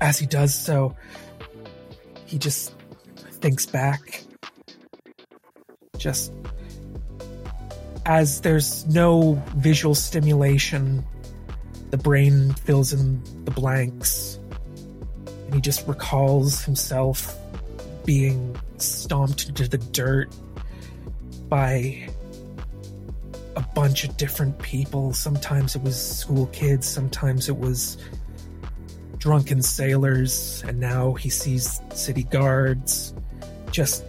as he does so, he just thinks back. Just as there's no visual stimulation, the brain fills in the blanks. And he just recalls himself being stomped into the dirt by a bunch of different people. Sometimes it was school kids, sometimes it was drunken sailors, and now he sees city guards just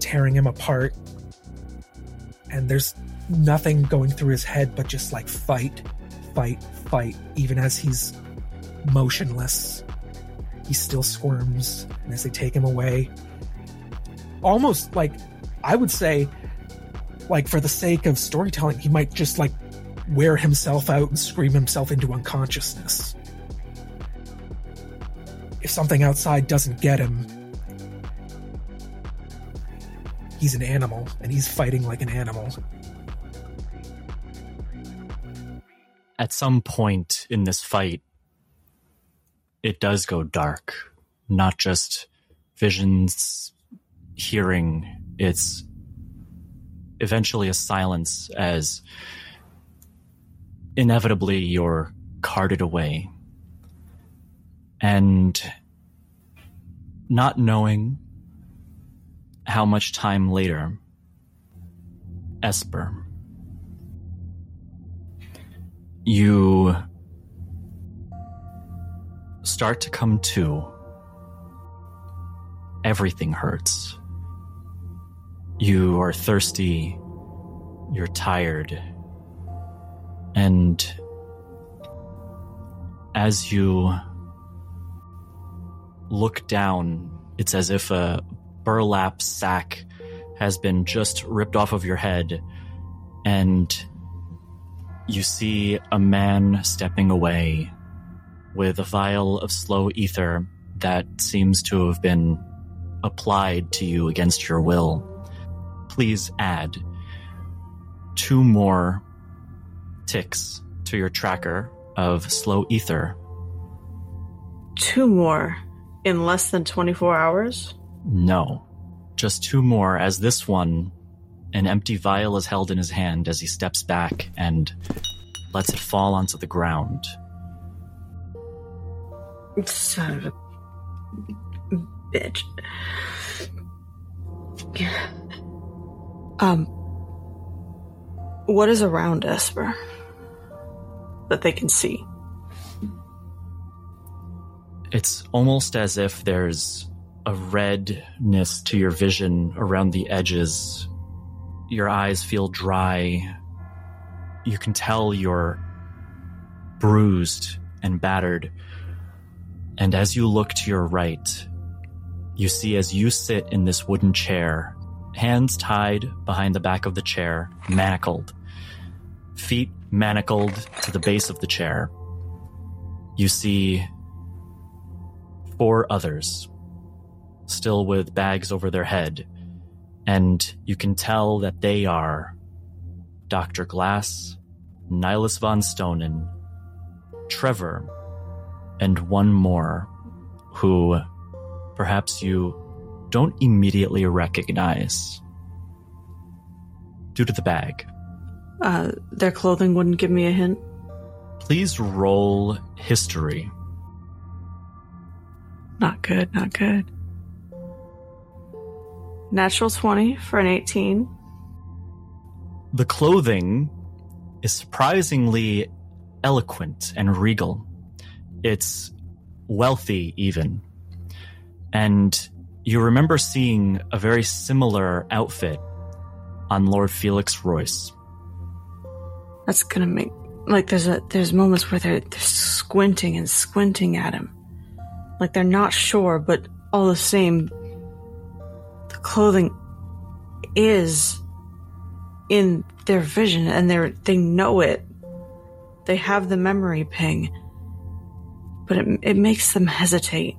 tearing him apart. And there's nothing going through his head but just like fight, fight, fight, even as he's motionless. He still squirms, and as they take him away, almost like I would say, like for the sake of storytelling, he might just like wear himself out and scream himself into unconsciousness. If something outside doesn't get him, he's an animal and he's fighting like an animal. At some point in this fight, it does go dark. Not just visions, hearing, it's eventually a silence as inevitably you're carted away. And not knowing how much time later, Esper, you start to come to. Everything hurts. You are thirsty, you're tired, and as you look down, it's as if a burlap sack has been just ripped off of your head, and you see a man stepping away with a vial of slow ether that seems to have been applied to you against your will. Please add two more ticks to your tracker of slow ether. Two more in less than 24 hours? No, just two more, as this one, an empty vial is held in his hand as he steps back and lets it fall onto the ground. Son of a bitch. Um, what is around Esper that they can see? It's almost as if there's a redness to your vision around the edges. Your eyes feel dry. You can tell you're bruised and battered. And as you look to your right, you see as you sit in this wooden chair, hands tied behind the back of the chair, manacled, feet manacled to the base of the chair, you see four others, still with bags over their head, and you can tell that they are Dr. Glass, Nihilus von Stonen, Trevor, and one more who perhaps you don't immediately recognize due to the bag. Uh, their clothing wouldn't give me a hint. Please roll history. Not good, not good. Natural 20 for an 18. The clothing is surprisingly eloquent and regal. It's wealthy, even. And you remember seeing a very similar outfit on Lord Felix Royce. That's gonna make like there's a there's moments where they're they're squinting and squinting at him, like they're not sure, but all the same, the clothing is in their vision, and they're they know it. They have the memory ping, but it it makes them hesitate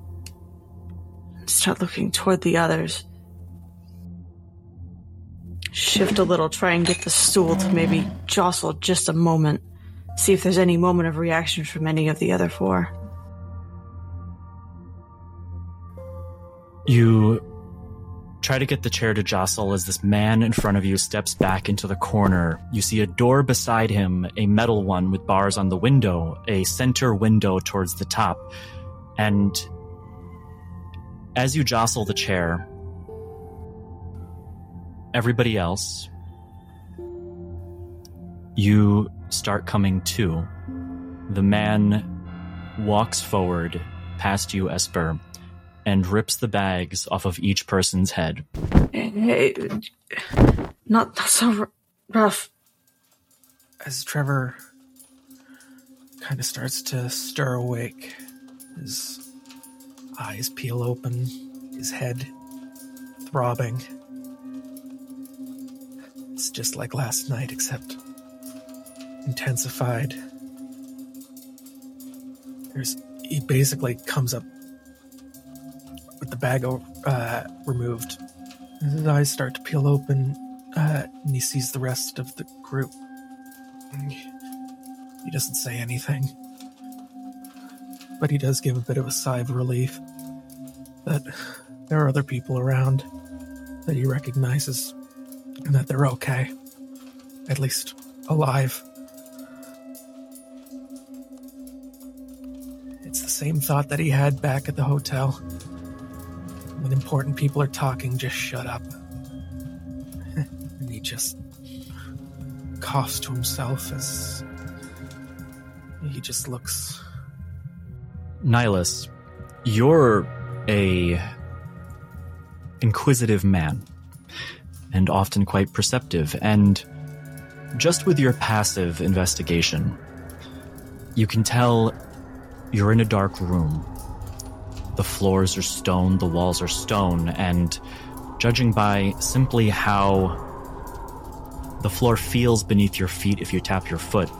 and start looking toward the others. Shift a little, try and get the stool to maybe jostle just a moment. See if there's any moment of reaction from any of the other four. You try to get the chair to jostle as this man in front of you steps back into the corner. You see a door beside him, a metal one with bars on the window, a center window towards the top. And as you jostle the chair, everybody else, you start coming to. The man walks forward past you, Esper, and rips the bags off of each person's head. Hey, not, not so rough. As Trevor kind of starts to stir awake, his eyes peel open, his head throbbing. It's just like last night, except intensified. There's he basically comes up with the bag uh, removed. His eyes start to peel open, uh, and he sees the rest of the group. He doesn't say anything, but he does give a bit of a sigh of relief that there are other people around that he recognizes and that they're okay, at least alive. It's the same thought that he had back at the hotel. Important people are talking, just shut up. and he just coughs to himself as he just looks. Nihilus, you're a inquisitive man and often quite perceptive and just with your passive investigation you can tell you're in a dark room the floors are stone the walls are stone and judging by simply how the floor feels beneath your feet if you tap your foot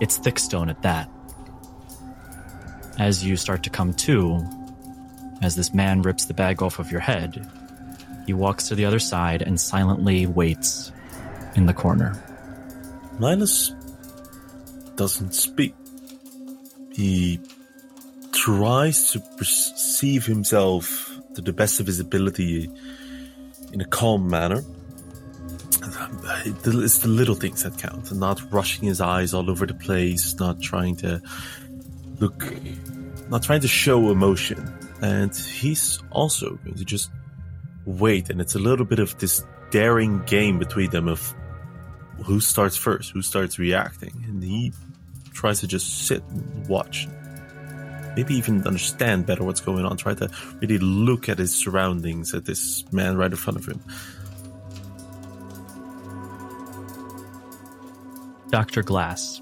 it's thick stone at that as you start to come to, as this man rips the bag off of your head, he walks to the other side and silently waits in the corner. Nihilus doesn't speak. He tries to perceive himself to the best of his ability in a calm manner. It's the little things that count, not rushing his eyes all over the place, not trying to look, not trying to show emotion. And he's also going to just wait. And it's a little bit of this daring game between them of who starts first, who starts reacting. And he tries to just sit and watch. Maybe even understand better what's going on. Try to really look at his surroundings, at this man right in front of him. Dr. Glass,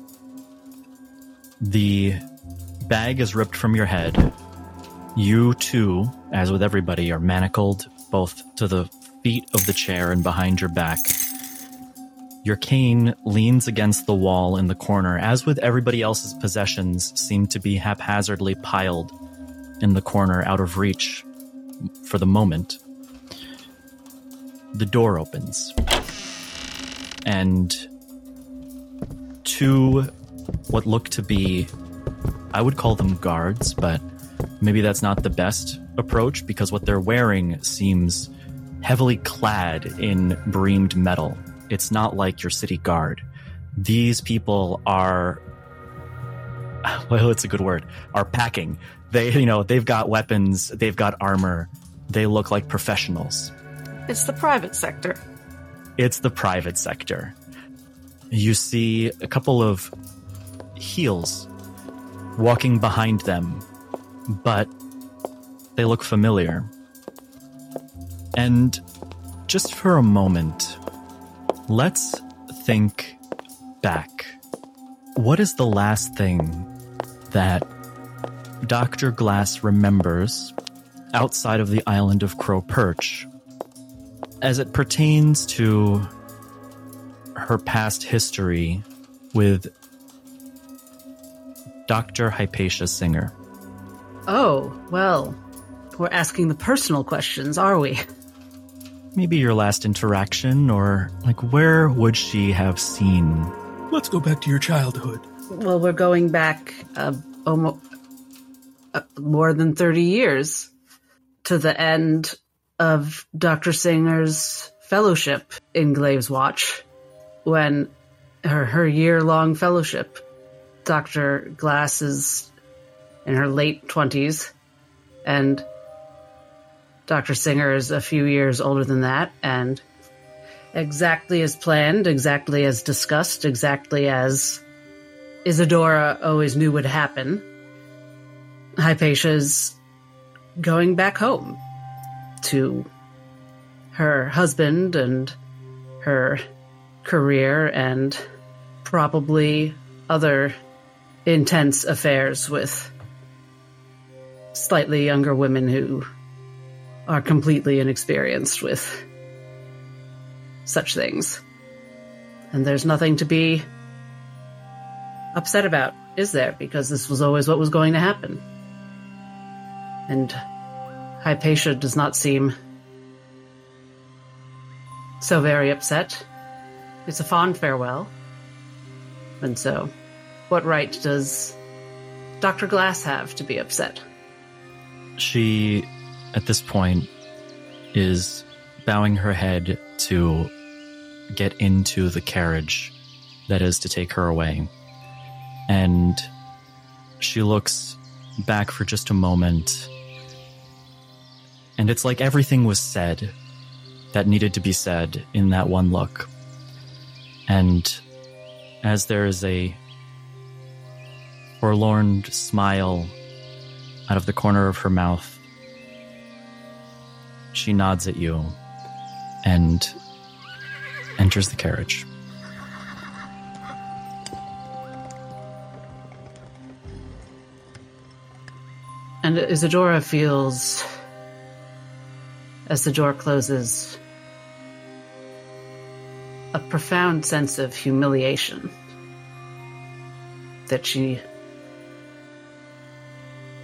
the bag is ripped from your head. You too, as with everybody, are manacled both to the feet of the chair and behind your back. Your cane leans against the wall in the corner, as with everybody else's possessions seem to be haphazardly piled in the corner out of reach for the moment. The door opens. And two what look to be I would call them guards, but maybe that's not the best approach because what they're wearing seems heavily clad in breamed metal. It's not like your city guard. These people are well, it's a good word, are packing. They, you know, they've got weapons, they've got armor. They look like professionals. It's the private sector. It's the private sector. You see a couple of heels walking behind them, but they look familiar. And just for a moment, let's think back what is the last thing that Dr. Glass remembers outside of the island of Crow Perch as it pertains to her past history with Dr. Hypatia Singer? Oh, well, we're asking the personal questions, are we? Maybe your last interaction, or like where would she have seen? Let's go back to your childhood. Well, we're going back uh, almost uh, more than 30 years to the end of Dr. Singer's fellowship in Glave's Watch when her, her year long fellowship, Dr. Glass is in her late 20s and Dr. Singer is a few years older than that and exactly as planned, exactly as discussed, exactly as Isadora always knew would happen. Hypatia's going back home to her husband and her career and probably other intense affairs with slightly younger women who are completely inexperienced with such things. And there's nothing to be upset about, is there? Because this was always what was going to happen. And Hypatia does not seem so very upset. It's a fond farewell. And so, what right does Dr. Glass have to be upset? She, at this point, is bowing her head to get into the carriage that is to take her away. And she looks back for just a moment. And it's like everything was said that needed to be said in that one look. And as there is a forlorn smile out of the corner of her mouth, she nods at you and enters the carriage. And Isadora feels, as the door closes, a profound sense of humiliation that she,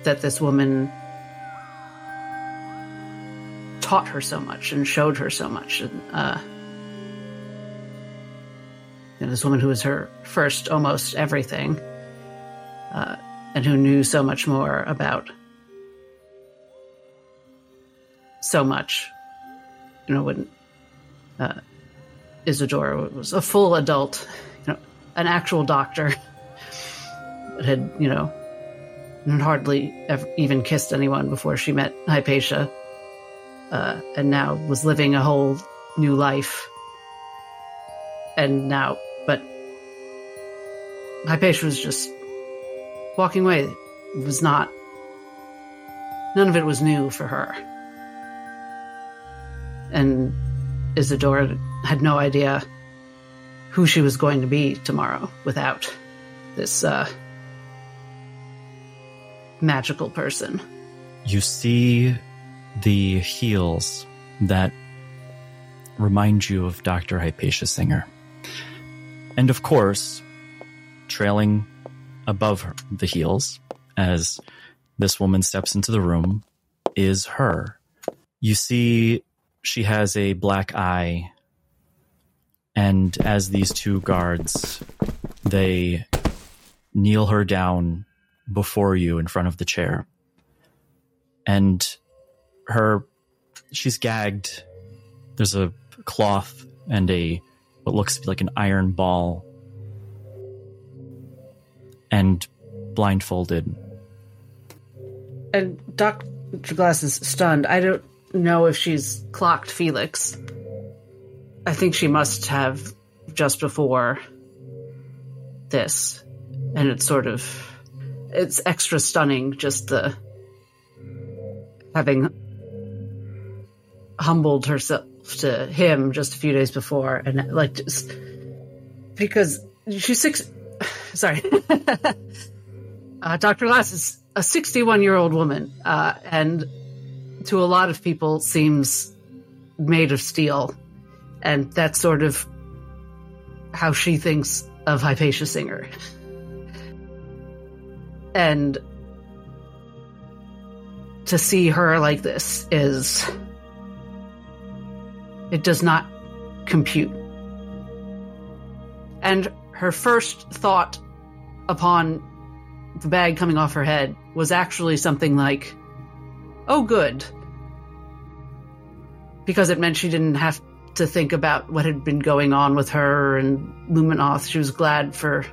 that this woman taught her so much and showed her so much. And, uh, and this woman who was her first almost everything, uh, and who knew so much more about so much. You know, when uh, Isadora was a full adult, you know, an actual doctor, but had, you know, had hardly ever even kissed anyone before she met Hypatia, uh, and now was living a whole new life. And now, but Hypatia was just walking away. It was not, none of it was new for her and Isadora had no idea who she was going to be tomorrow without this uh, magical person. You see the heels that remind you of Dr. Hypatia Singer. And of course, trailing above her, the heels, as this woman steps into the room, is her. You see she has a black eye. And as these two guards, they kneel her down before you in front of the chair. And her, she's gagged. There's a cloth and a, what looks to be like an iron ball. And blindfolded. And Dr. Glass is stunned. I don't know if she's clocked Felix. I think she must have just before this. And it's sort of it's extra stunning just the having humbled herself to him just a few days before and like just because she's six sorry. uh, Dr. Glass is a 61 year old woman, uh, and to a lot of people seems made of steel. And that's sort of how she thinks of Hypatia Singer. And to see her like this is. It does not compute. And her first thought upon the bag coming off her head was actually something like, oh, good. Because it meant she didn't have to think about what had been going on with her and Luminoth. She was glad for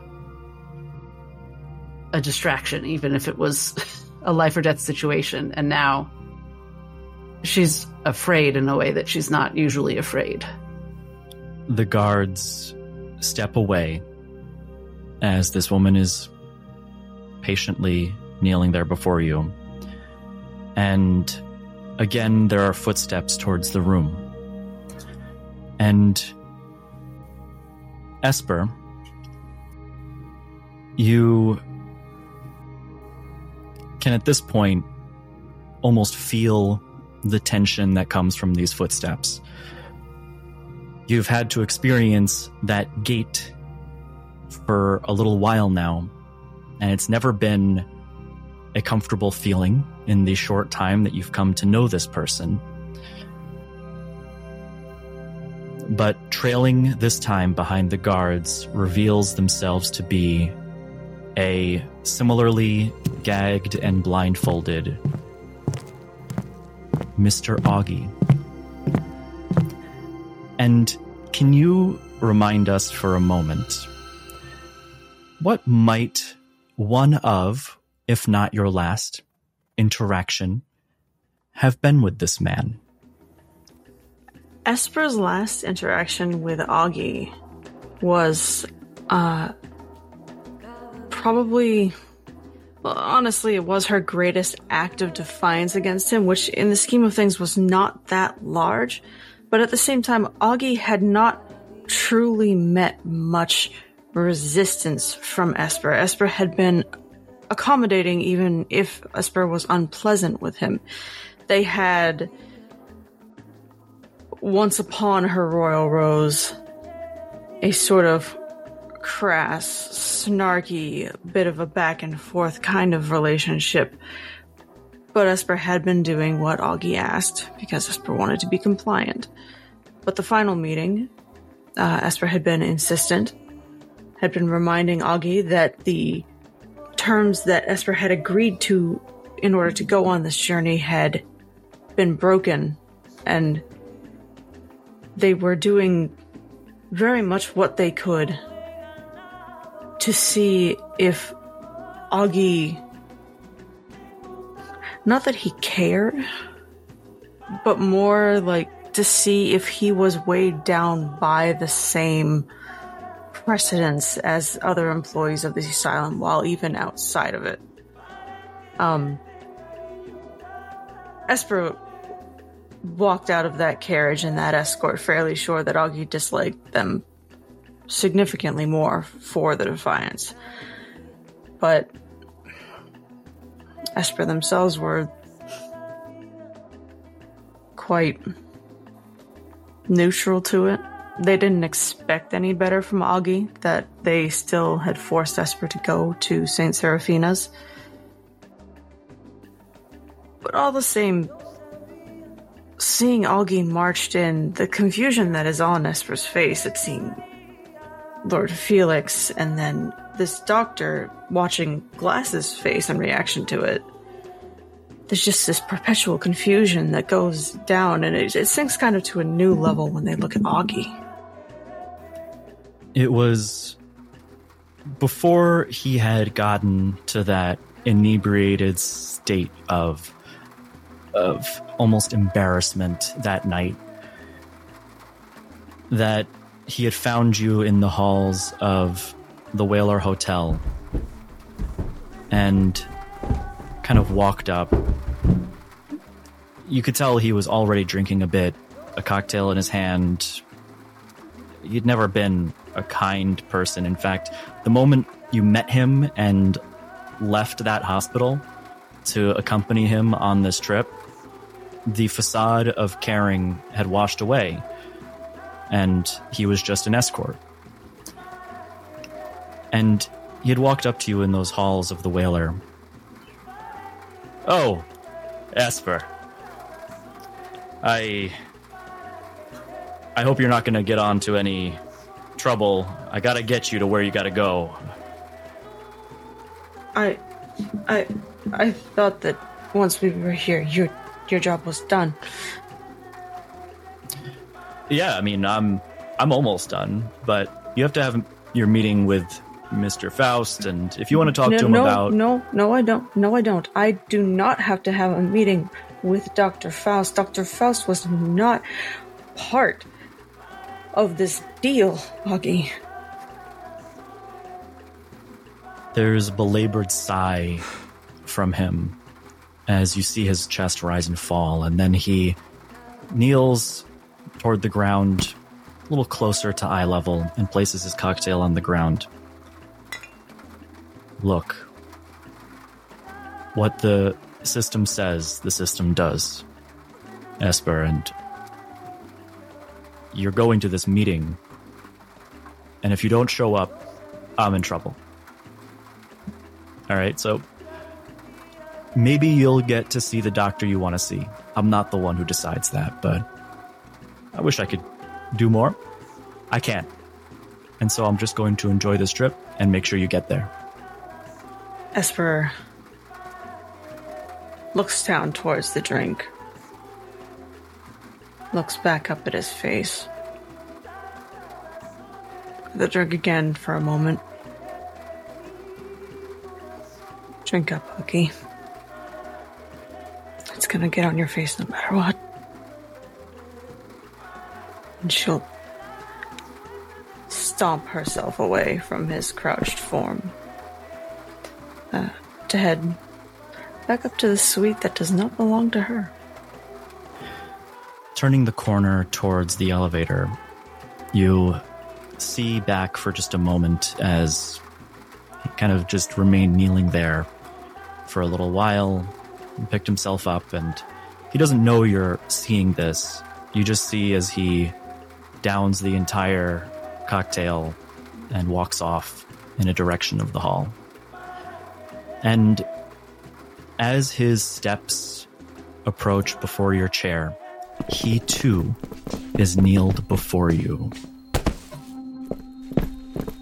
a distraction, even if it was a life or death situation. And now she's afraid in a way that she's not usually afraid. The guards step away as this woman is patiently kneeling there before you. And again, there are footsteps towards the room. And Esper, you can at this point almost feel the tension that comes from these footsteps. You've had to experience that gate for a little while now, and it's never been a comfortable feeling in the short time that you've come to know this person. But trailing this time behind the guards reveals themselves to be a similarly gagged and blindfolded Mr. Augie. And can you remind us for a moment what might one of, if not your last, interaction have been with this man? Esper's last interaction with Augie was uh, probably well, honestly, it was her greatest act of defiance against him, which in the scheme of things was not that large. But at the same time, Augie had not truly met much resistance from Esper. Esper had been accommodating even if Esper was unpleasant with him. They had once upon her royal rose a sort of crass, snarky, bit of a back and forth kind of relationship. But Esper had been doing what Augie asked because Esper wanted to be compliant. But the final meeting, uh, Esper had been insistent, had been reminding Augie that the terms that Esper had agreed to in order to go on this journey had been broken, and they were doing very much what they could to see if Augie. Not that he cared, but more like to see if he was weighed down by the same precedents as other employees of the asylum while even outside of it. Um, Esper walked out of that carriage and that escort fairly sure that Augie disliked them significantly more for the Defiance. But Esper themselves were quite neutral to it. They didn't expect any better from Augie, that they still had forced Esper to go to St. Seraphina's. But all the same, seeing Augie marched in, the confusion that is on Esper's face at seeing Lord Felix and then this doctor watching Glass's face in reaction to it. There's just this perpetual confusion that goes down, and it, it sinks kind of to a new level when they look at Augie. It was before he had gotten to that inebriated state of of almost embarrassment that night that he had found you in the halls of the Whaler Hotel and kind of walked up. You could tell he was already drinking a bit, a cocktail in his hand. He'd never been a kind person. In fact, the moment you met him and left that hospital to accompany him on this trip, the facade of caring had washed away, and he was just an escort. And he had walked up to you in those halls of the whaler. Oh, Esper. I. I hope you're not going to get onto any trouble. I gotta get you to where you gotta go. I, I, I thought that once we were here, your your job was done. Yeah, I mean, I'm I'm almost done, but you have to have your meeting with Mr. Faust, and if you want to talk no, to him no, about no, no, I don't. No, I don't. I do not have to have a meeting with Doctor Faust. Doctor Faust was not part of this deal, Augie. There's a belabored sigh from him as you see his chest rise and fall, and then he kneels toward the ground, a little closer to eye level, and places his cocktail on the ground. Look. What the system says, the system does. Esper, and you're going to this meeting, and if you don't show up, I'm in trouble. All right, so maybe you'll get to see the doctor you want to see. I'm not the one who decides that, but I wish I could do more. I can't. And so I'm just going to enjoy this trip and make sure you get there. Esper looks down towards the drink, looks back up at his face. The drink again for a moment. Drink up, Hooky. It's gonna get on your face no matter what. And she'll stomp herself away from his crouched form uh, to head back up to the suite that does not belong to her. Turning the corner towards the elevator, you see back for just a moment as he kind of just remained kneeling there for a little while, and picked himself up, and he doesn't know you're seeing this. You just see as he downs the entire cocktail and walks off in a direction of the hall. And as his steps approach before your chair, he too is kneeled before you.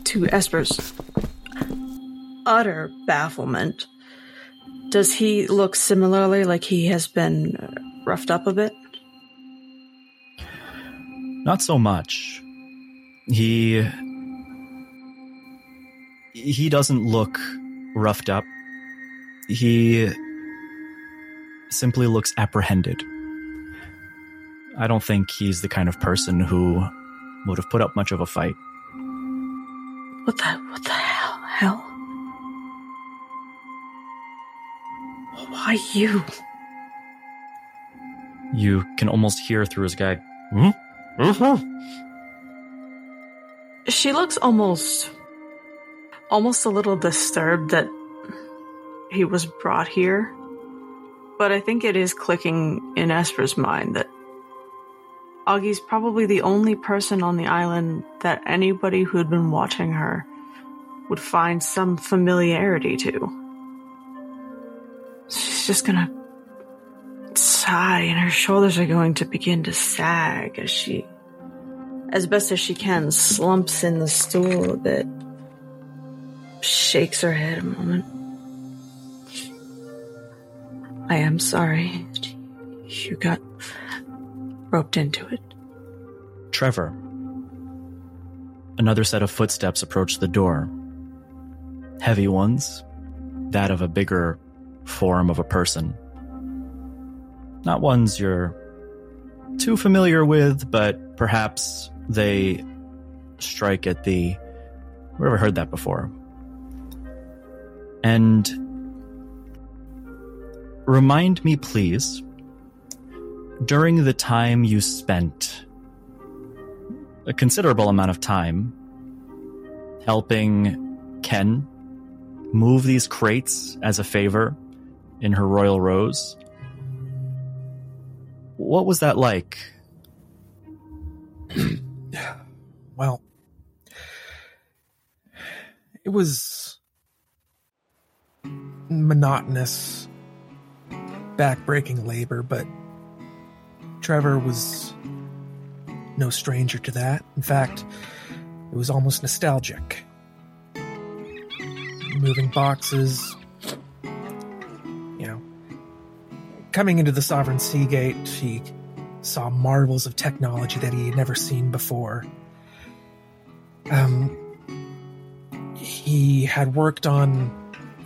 To Esper's utter bafflement, does he look similarly like he has been roughed up a bit? Not so much. He he doesn't look roughed up. He simply looks apprehended. I don't think he's the kind of person who would have put up much of a fight. What the what the hell? Hell? Why you? You can almost hear through his gag. Mm-hmm. She looks almost almost a little disturbed that he was brought here. But I think it is clicking in Esper's mind that Augie's probably the only person on the island that anybody who had been watching her would find some familiarity to. She's just gonna sigh, and her shoulders are going to begin to sag as she, as best as she can, slumps in the stool that shakes her head a moment. I am sorry. You got roped into it. Trevor. Another set of footsteps approach the door. Heavy ones, that of a bigger form of a person. Not ones you're too familiar with, but perhaps they strike at the. We've ever heard that before. And remind me, please, during the time you spent a considerable amount of time helping Ken move these crates as a favor in her royal rose. What was that like? Well, it was monotonous, backbreaking labor, but Trevor was no stranger to that. In fact, it was almost nostalgic. Moving boxes, Coming into the Sovereign Sea Gate, he saw marvels of technology that he had never seen before. Um, he had worked on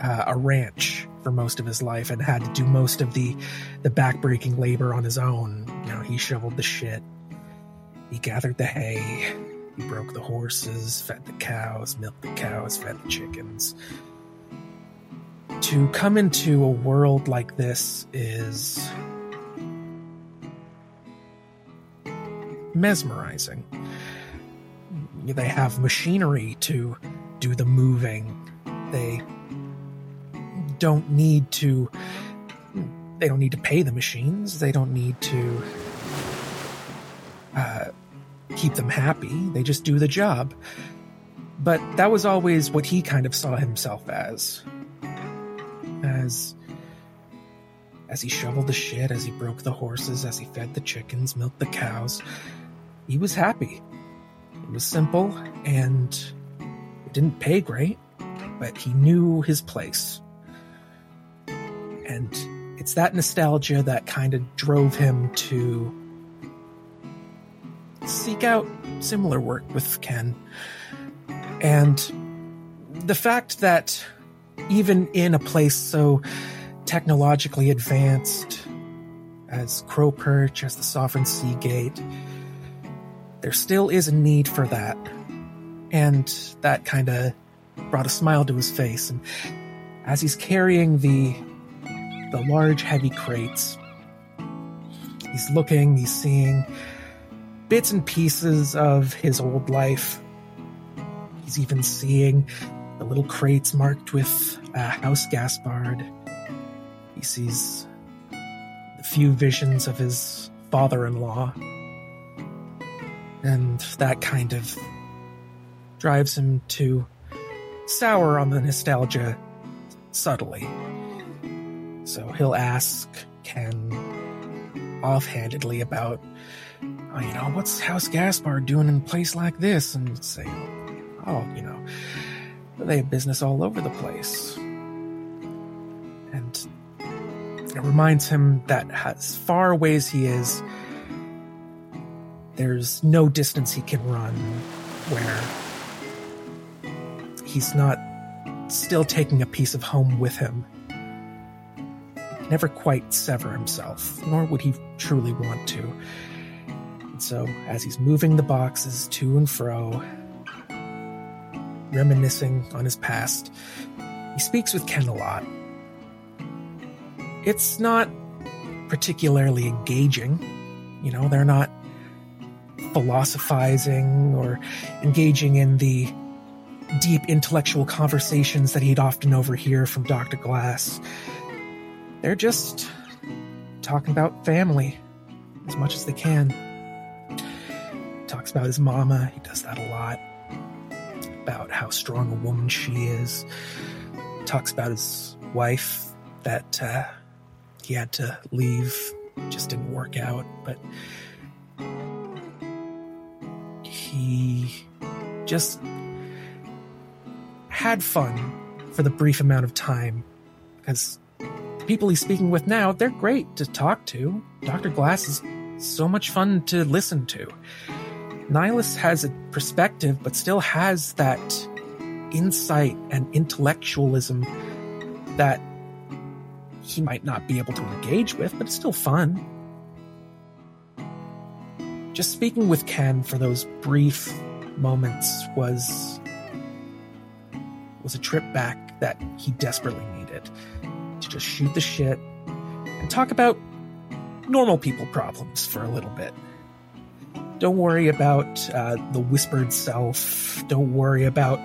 uh, a ranch for most of his life and had to do most of the the backbreaking labor on his own. You know, he shoveled the shit, he gathered the hay, he broke the horses, fed the cows, milked the cows, fed the chickens. To come into a world like this is mesmerizing. They have machinery to do the moving. They don't need to they don't need to pay the machines. They don't need to uh, keep them happy. They just do the job. But that was always what he kind of saw himself as. As as he shoveled the shit, as he broke the horses, as he fed the chickens, milked the cows, he was happy. It was simple and it didn't pay great, but he knew his place. And it's that nostalgia that kind of drove him to seek out similar work with Ken. And the fact that even in a place so technologically advanced as Crow Perch, as the Sovereign Sea Gate, there still is a need for that. And that kind of brought a smile to his face. And as he's carrying the the large heavy crates, he's looking, he's seeing bits and pieces of his old life. He's even seeing the little crates marked with uh, House Gaspard. He sees the few visions of his father in law. And that kind of drives him to sour on the nostalgia subtly. So he'll ask Ken offhandedly about, oh, you know, what's House Gaspard doing in a place like this? And say, oh, you know, they have business all over the place. And it reminds him that as far away as he is, there's no distance he can run where he's not still taking a piece of home with him. Never quite sever himself, nor would he truly want to. And so, as he's moving the boxes to and fro, reminiscing on his past, he speaks with Ken a lot. It's not particularly engaging. You know, they're not philosophizing or engaging in the deep intellectual conversations that he'd often overhear from Dr. Glass. They're just talking about family as much as they can. He Talks about his mama, he does that a lot. About how strong a woman she is. Talks about his wife that uh, he had to leave, just didn't work out, but he just had fun for the brief amount of time because the people he's speaking with now they're great to talk to dr glass is so much fun to listen to nihilus has a perspective but still has that insight and intellectualism that he might not be able to engage with but it's still fun just speaking with Ken for those brief moments was was a trip back that he desperately needed to just shoot the shit and talk about normal people problems for a little bit. Don't worry about uh, the whispered self. Don't worry about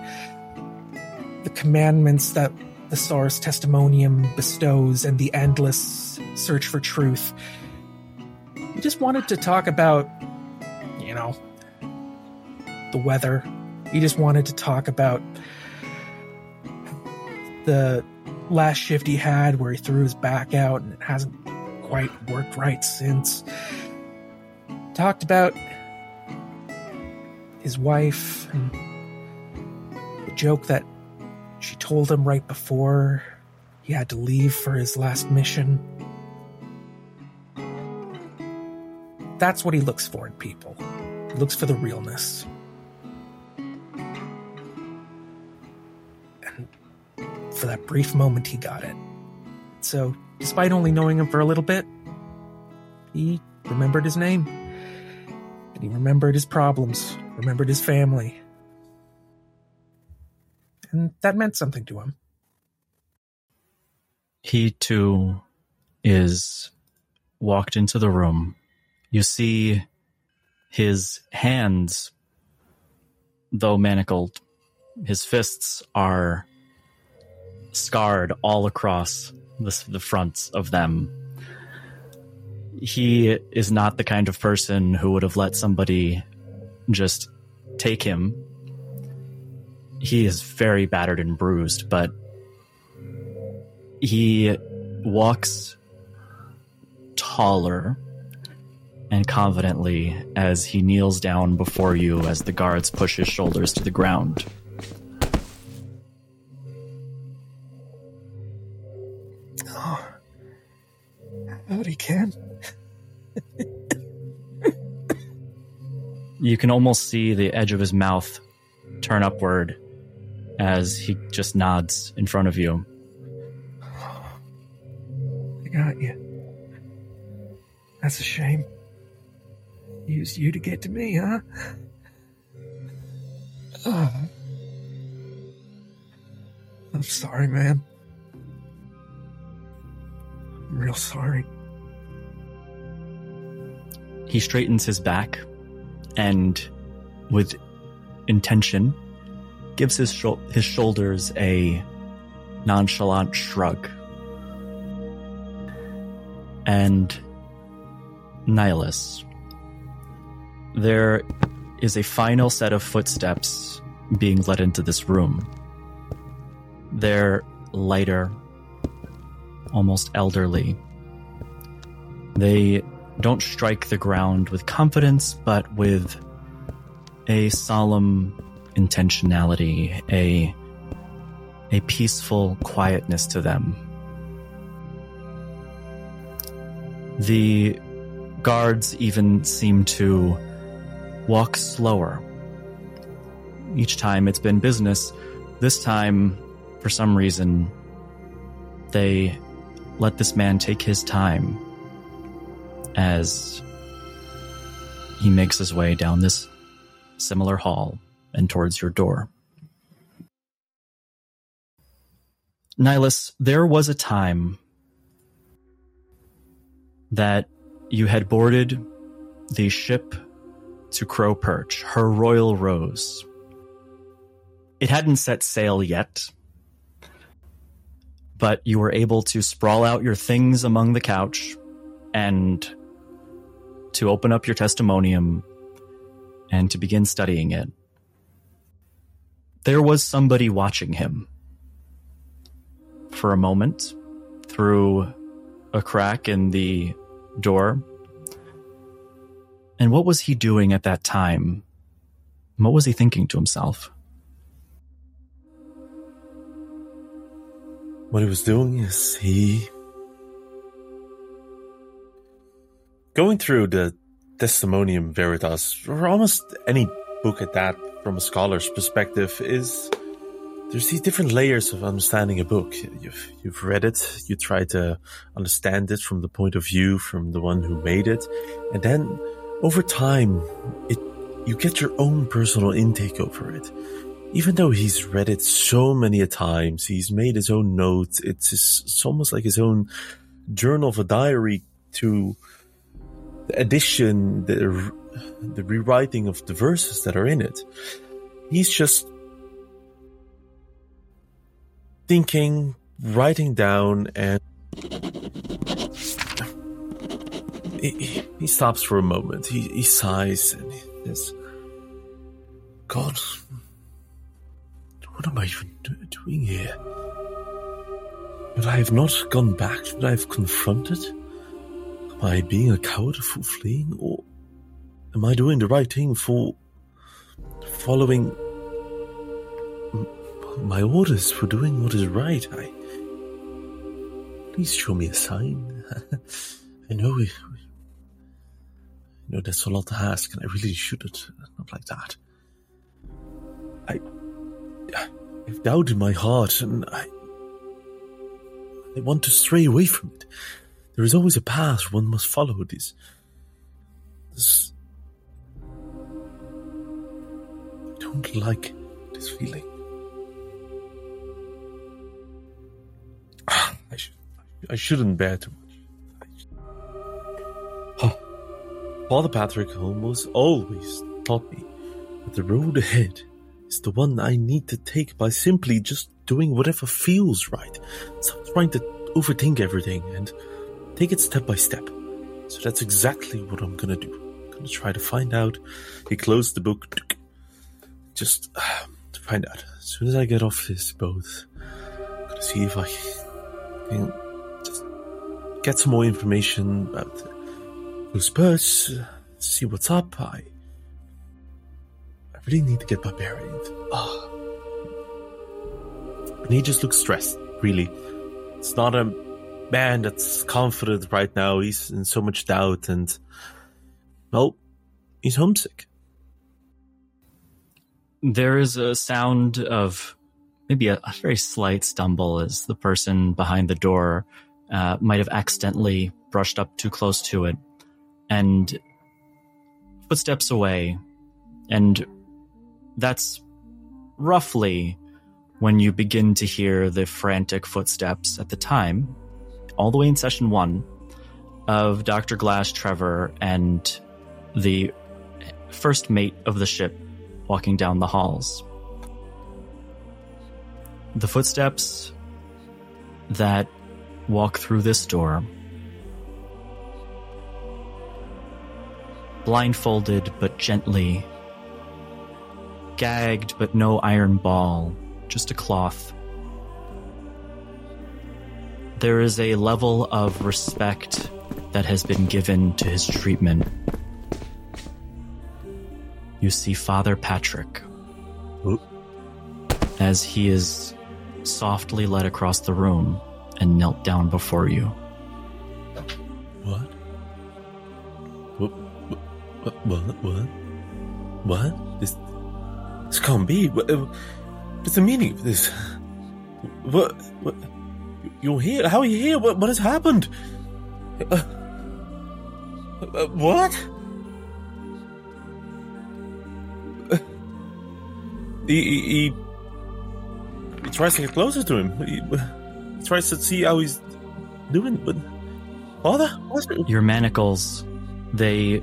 the commandments that the Source Testimonium bestows and the endless search for truth. He just wanted to talk about, you know, the weather. He just wanted to talk about the last shift he had where he threw his back out and it hasn't quite worked right since. Talked about his wife and the joke that she told him right before he had to leave for his last mission. That's what he looks for in people. He looks for the realness. And for that brief moment, he got it. So, despite only knowing him for a little bit, he remembered his name. And he remembered his problems, remembered his family. And that meant something to him. He too is walked into the room. You see his hands, though manacled, his fists are scarred all across the, the fronts of them. He is not the kind of person who would have let somebody just take him. He is very battered and bruised, but he walks taller and confidently as he kneels down before you as the guards push his shoulders to the ground. Oh, howdy, Ken. You can almost see the edge of his mouth turn upward as he just nods in front of you. I got you. That's a shame. Used you to get to me, huh? Oh. I'm sorry, man. I'm real sorry. He straightens his back and, with intention, gives his, shou- his shoulders a nonchalant shrug. And Nihilus, there is a final set of footsteps being led into this room. They're lighter, almost elderly. They don't strike the ground with confidence, but with a solemn intentionality, a a peaceful quietness to them. The guards even seem to walk slower. Each time it's been business, this time, for some reason, they let this man take his time as he makes his way down this similar hall and towards your door. Nihilus, there was a time that you had boarded the ship to Crow Perch, her Royal Rose. It hadn't set sail yet, but you were able to sprawl out your things among the couch and to open up your testimonium and to begin studying it. There was somebody watching him. For a moment, through a crack in the door. And what was he doing at that time? What was he thinking to himself? What he was doing is he going through the Testimonium Veritas, or almost any book at that from a scholar's perspective, is there's these different layers of understanding a book. You've you've read it, you try to understand it from the point of view from the one who made it, and then over time, it you get your own personal intake over it. Even though he's read it so many a times, he's made his own notes. It's it's almost like his own journal of a diary to the addition, the the rewriting of the verses that are in it. He's just thinking, writing down and he, he stops for a moment. He, he sighs and he says, God, what am I even do- doing here? But I have not gone back. Should I have confronted? Am I being a coward for fleeing? Or am I doing the right thing for following my orders, for doing what is right? I. Please show me a sign. I know we, you know, that's a lot to ask, and I really shouldn't. Not like that. I, I've doubt in my heart, and I, I want to stray away from it. There is always a path one must follow. This, this. I don't like this feeling. Ah, I should, I shouldn't bear too much. Oh. Father Patrick almost always taught me that the road ahead is the one I need to take by simply just doing whatever feels right. Stop trying to overthink everything and take it step by step. So that's exactly what I'm gonna do. I'm gonna try to find out. He closed the book just uh, to find out. As soon as I get off this boat, I'm gonna see if I can just get some more information about birds, uh, see what's up. I I really need to get my bearings. Ah. And he just looks stressed, really. It's not a man that's confident right now. He's in so much doubt and, well, he's homesick. There is a sound of maybe a, a very slight stumble as the person behind the door uh, might have accidentally brushed up too close to it. And footsteps away. And that's roughly when you begin to hear the frantic footsteps at the time, all the way in session one, of Dr. Glass Trevor and the first mate of the ship walking down the halls. The footsteps that walk through this door, blindfolded but gently, gagged but no iron ball, just a cloth. There is a level of respect that has been given to his treatment. You see Father Patrick Oop. as he is softly led across the room and knelt down before you. What? What? What? What? What? What? This, this can't be. What, uh, what's the meaning of this? What? What? You're here? How are you here? What? What has happened? Uh, uh, what? Uh, he, he, he, he tries to get closer to him. He, he tries to see how he's doing, but father, Your manacles, they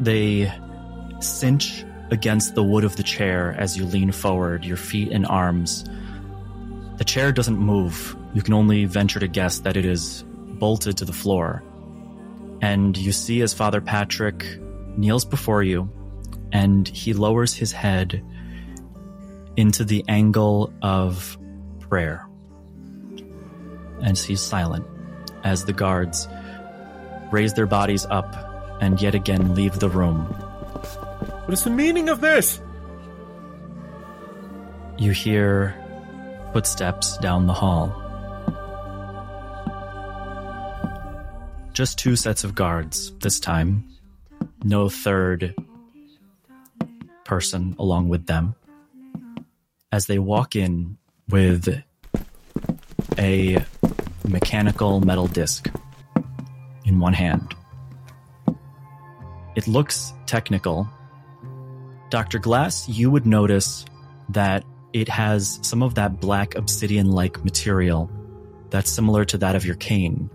they cinch against the wood of the chair as you lean forward, your feet and arms. The chair doesn't move. You can only venture to guess that it is bolted to the floor. And you see as Father Patrick kneels before you and he lowers his head into the angle of prayer. And he's silent as the guards raise their bodies up and yet again leave the room. What is the meaning of this? You hear footsteps down the hall. Just two sets of guards this time. No third person along with them. As they walk in with a mechanical metal disc in one hand. It looks technical. Dr. Glass, you would notice that it has some of that black obsidian like material that's similar to that of your cane.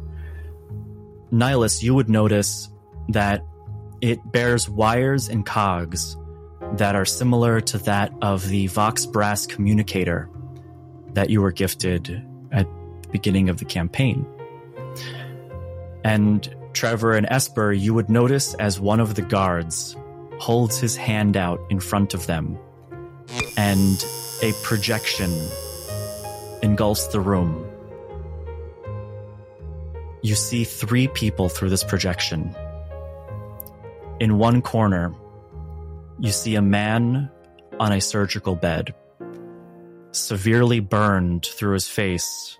Nihilus, you would notice that it bears wires and cogs that are similar to that of the Vox Brass communicator that you were gifted at the beginning of the campaign. And Trevor and Esper, you would notice as one of the guards holds his hand out in front of them, and a projection engulfs the room. You see three people through this projection. In one corner, you see a man on a surgical bed, severely burned through his face.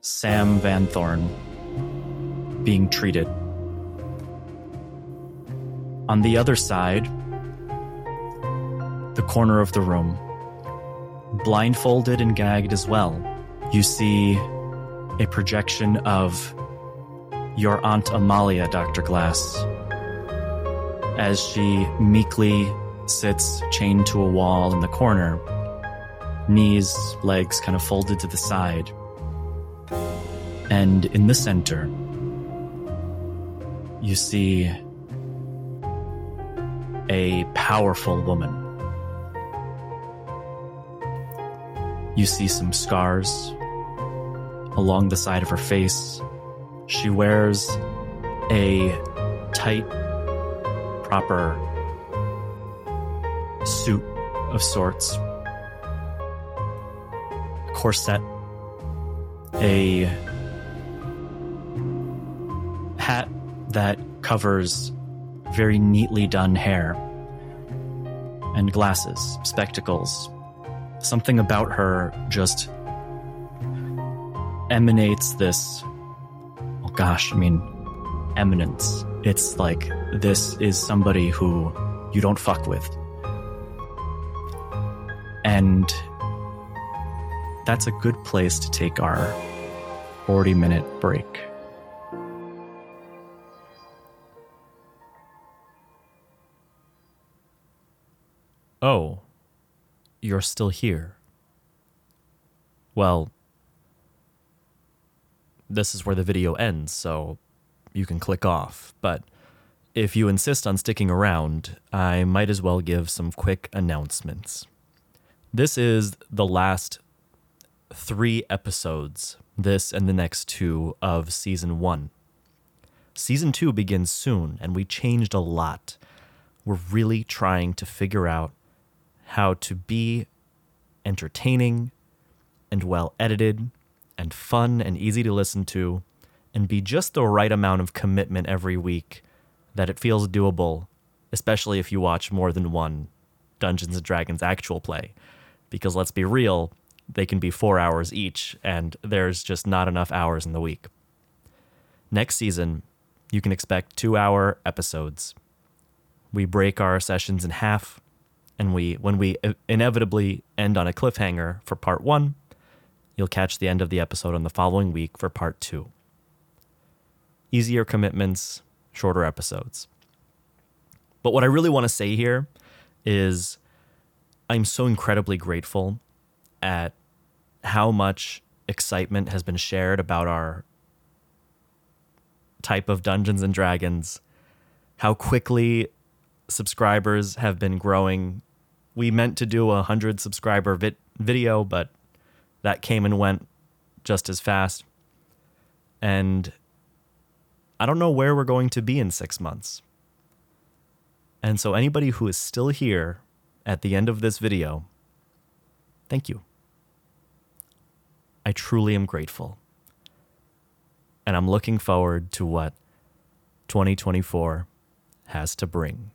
Sam Van Thorn being treated. On the other side, the corner of the room, blindfolded and gagged as well, you see a projection of your Aunt Amalia, Dr. Glass, as she meekly sits chained to a wall in the corner, knees, legs kind of folded to the side. And in the center, you see a powerful woman. You see some scars along the side of her face. She wears a tight, proper suit of sorts, corset, a hat that covers very neatly done hair, and glasses, spectacles. Something about her just emanates this, oh gosh, I mean, eminence. It's like this is somebody who you don't fuck with. And that's a good place to take our 40 minute break. Oh, you're still here. Well, this is where the video ends, so you can click off. But if you insist on sticking around, I might as well give some quick announcements. This is the last three episodes, this and the next two, of season one. Season two begins soon, and we changed a lot. We're really trying to figure out how to be entertaining and well edited and fun and easy to listen to and be just the right amount of commitment every week that it feels doable, especially if you watch more than one Dungeons and Dragons actual play. Because let's be real, they can be four hours each, and there's just not enough hours in the week. Next season, you can expect two hour episodes. We break our sessions in half, and we when we inevitably end on a cliffhanger for part one, you'll catch the end of the episode on the following week for part two. Easier commitments, shorter episodes. But what I really want to say here is I'm so incredibly grateful at how much excitement has been shared about our type of Dungeons and Dragons, how quickly subscribers have been growing. We meant to do a 100 subscriber vi- video, but that came and went just as fast. And I don't know where we're going to be in six months. And so, anybody who is still here at the end of this video, thank you. I truly am grateful. And I'm looking forward to what 2024 has to bring.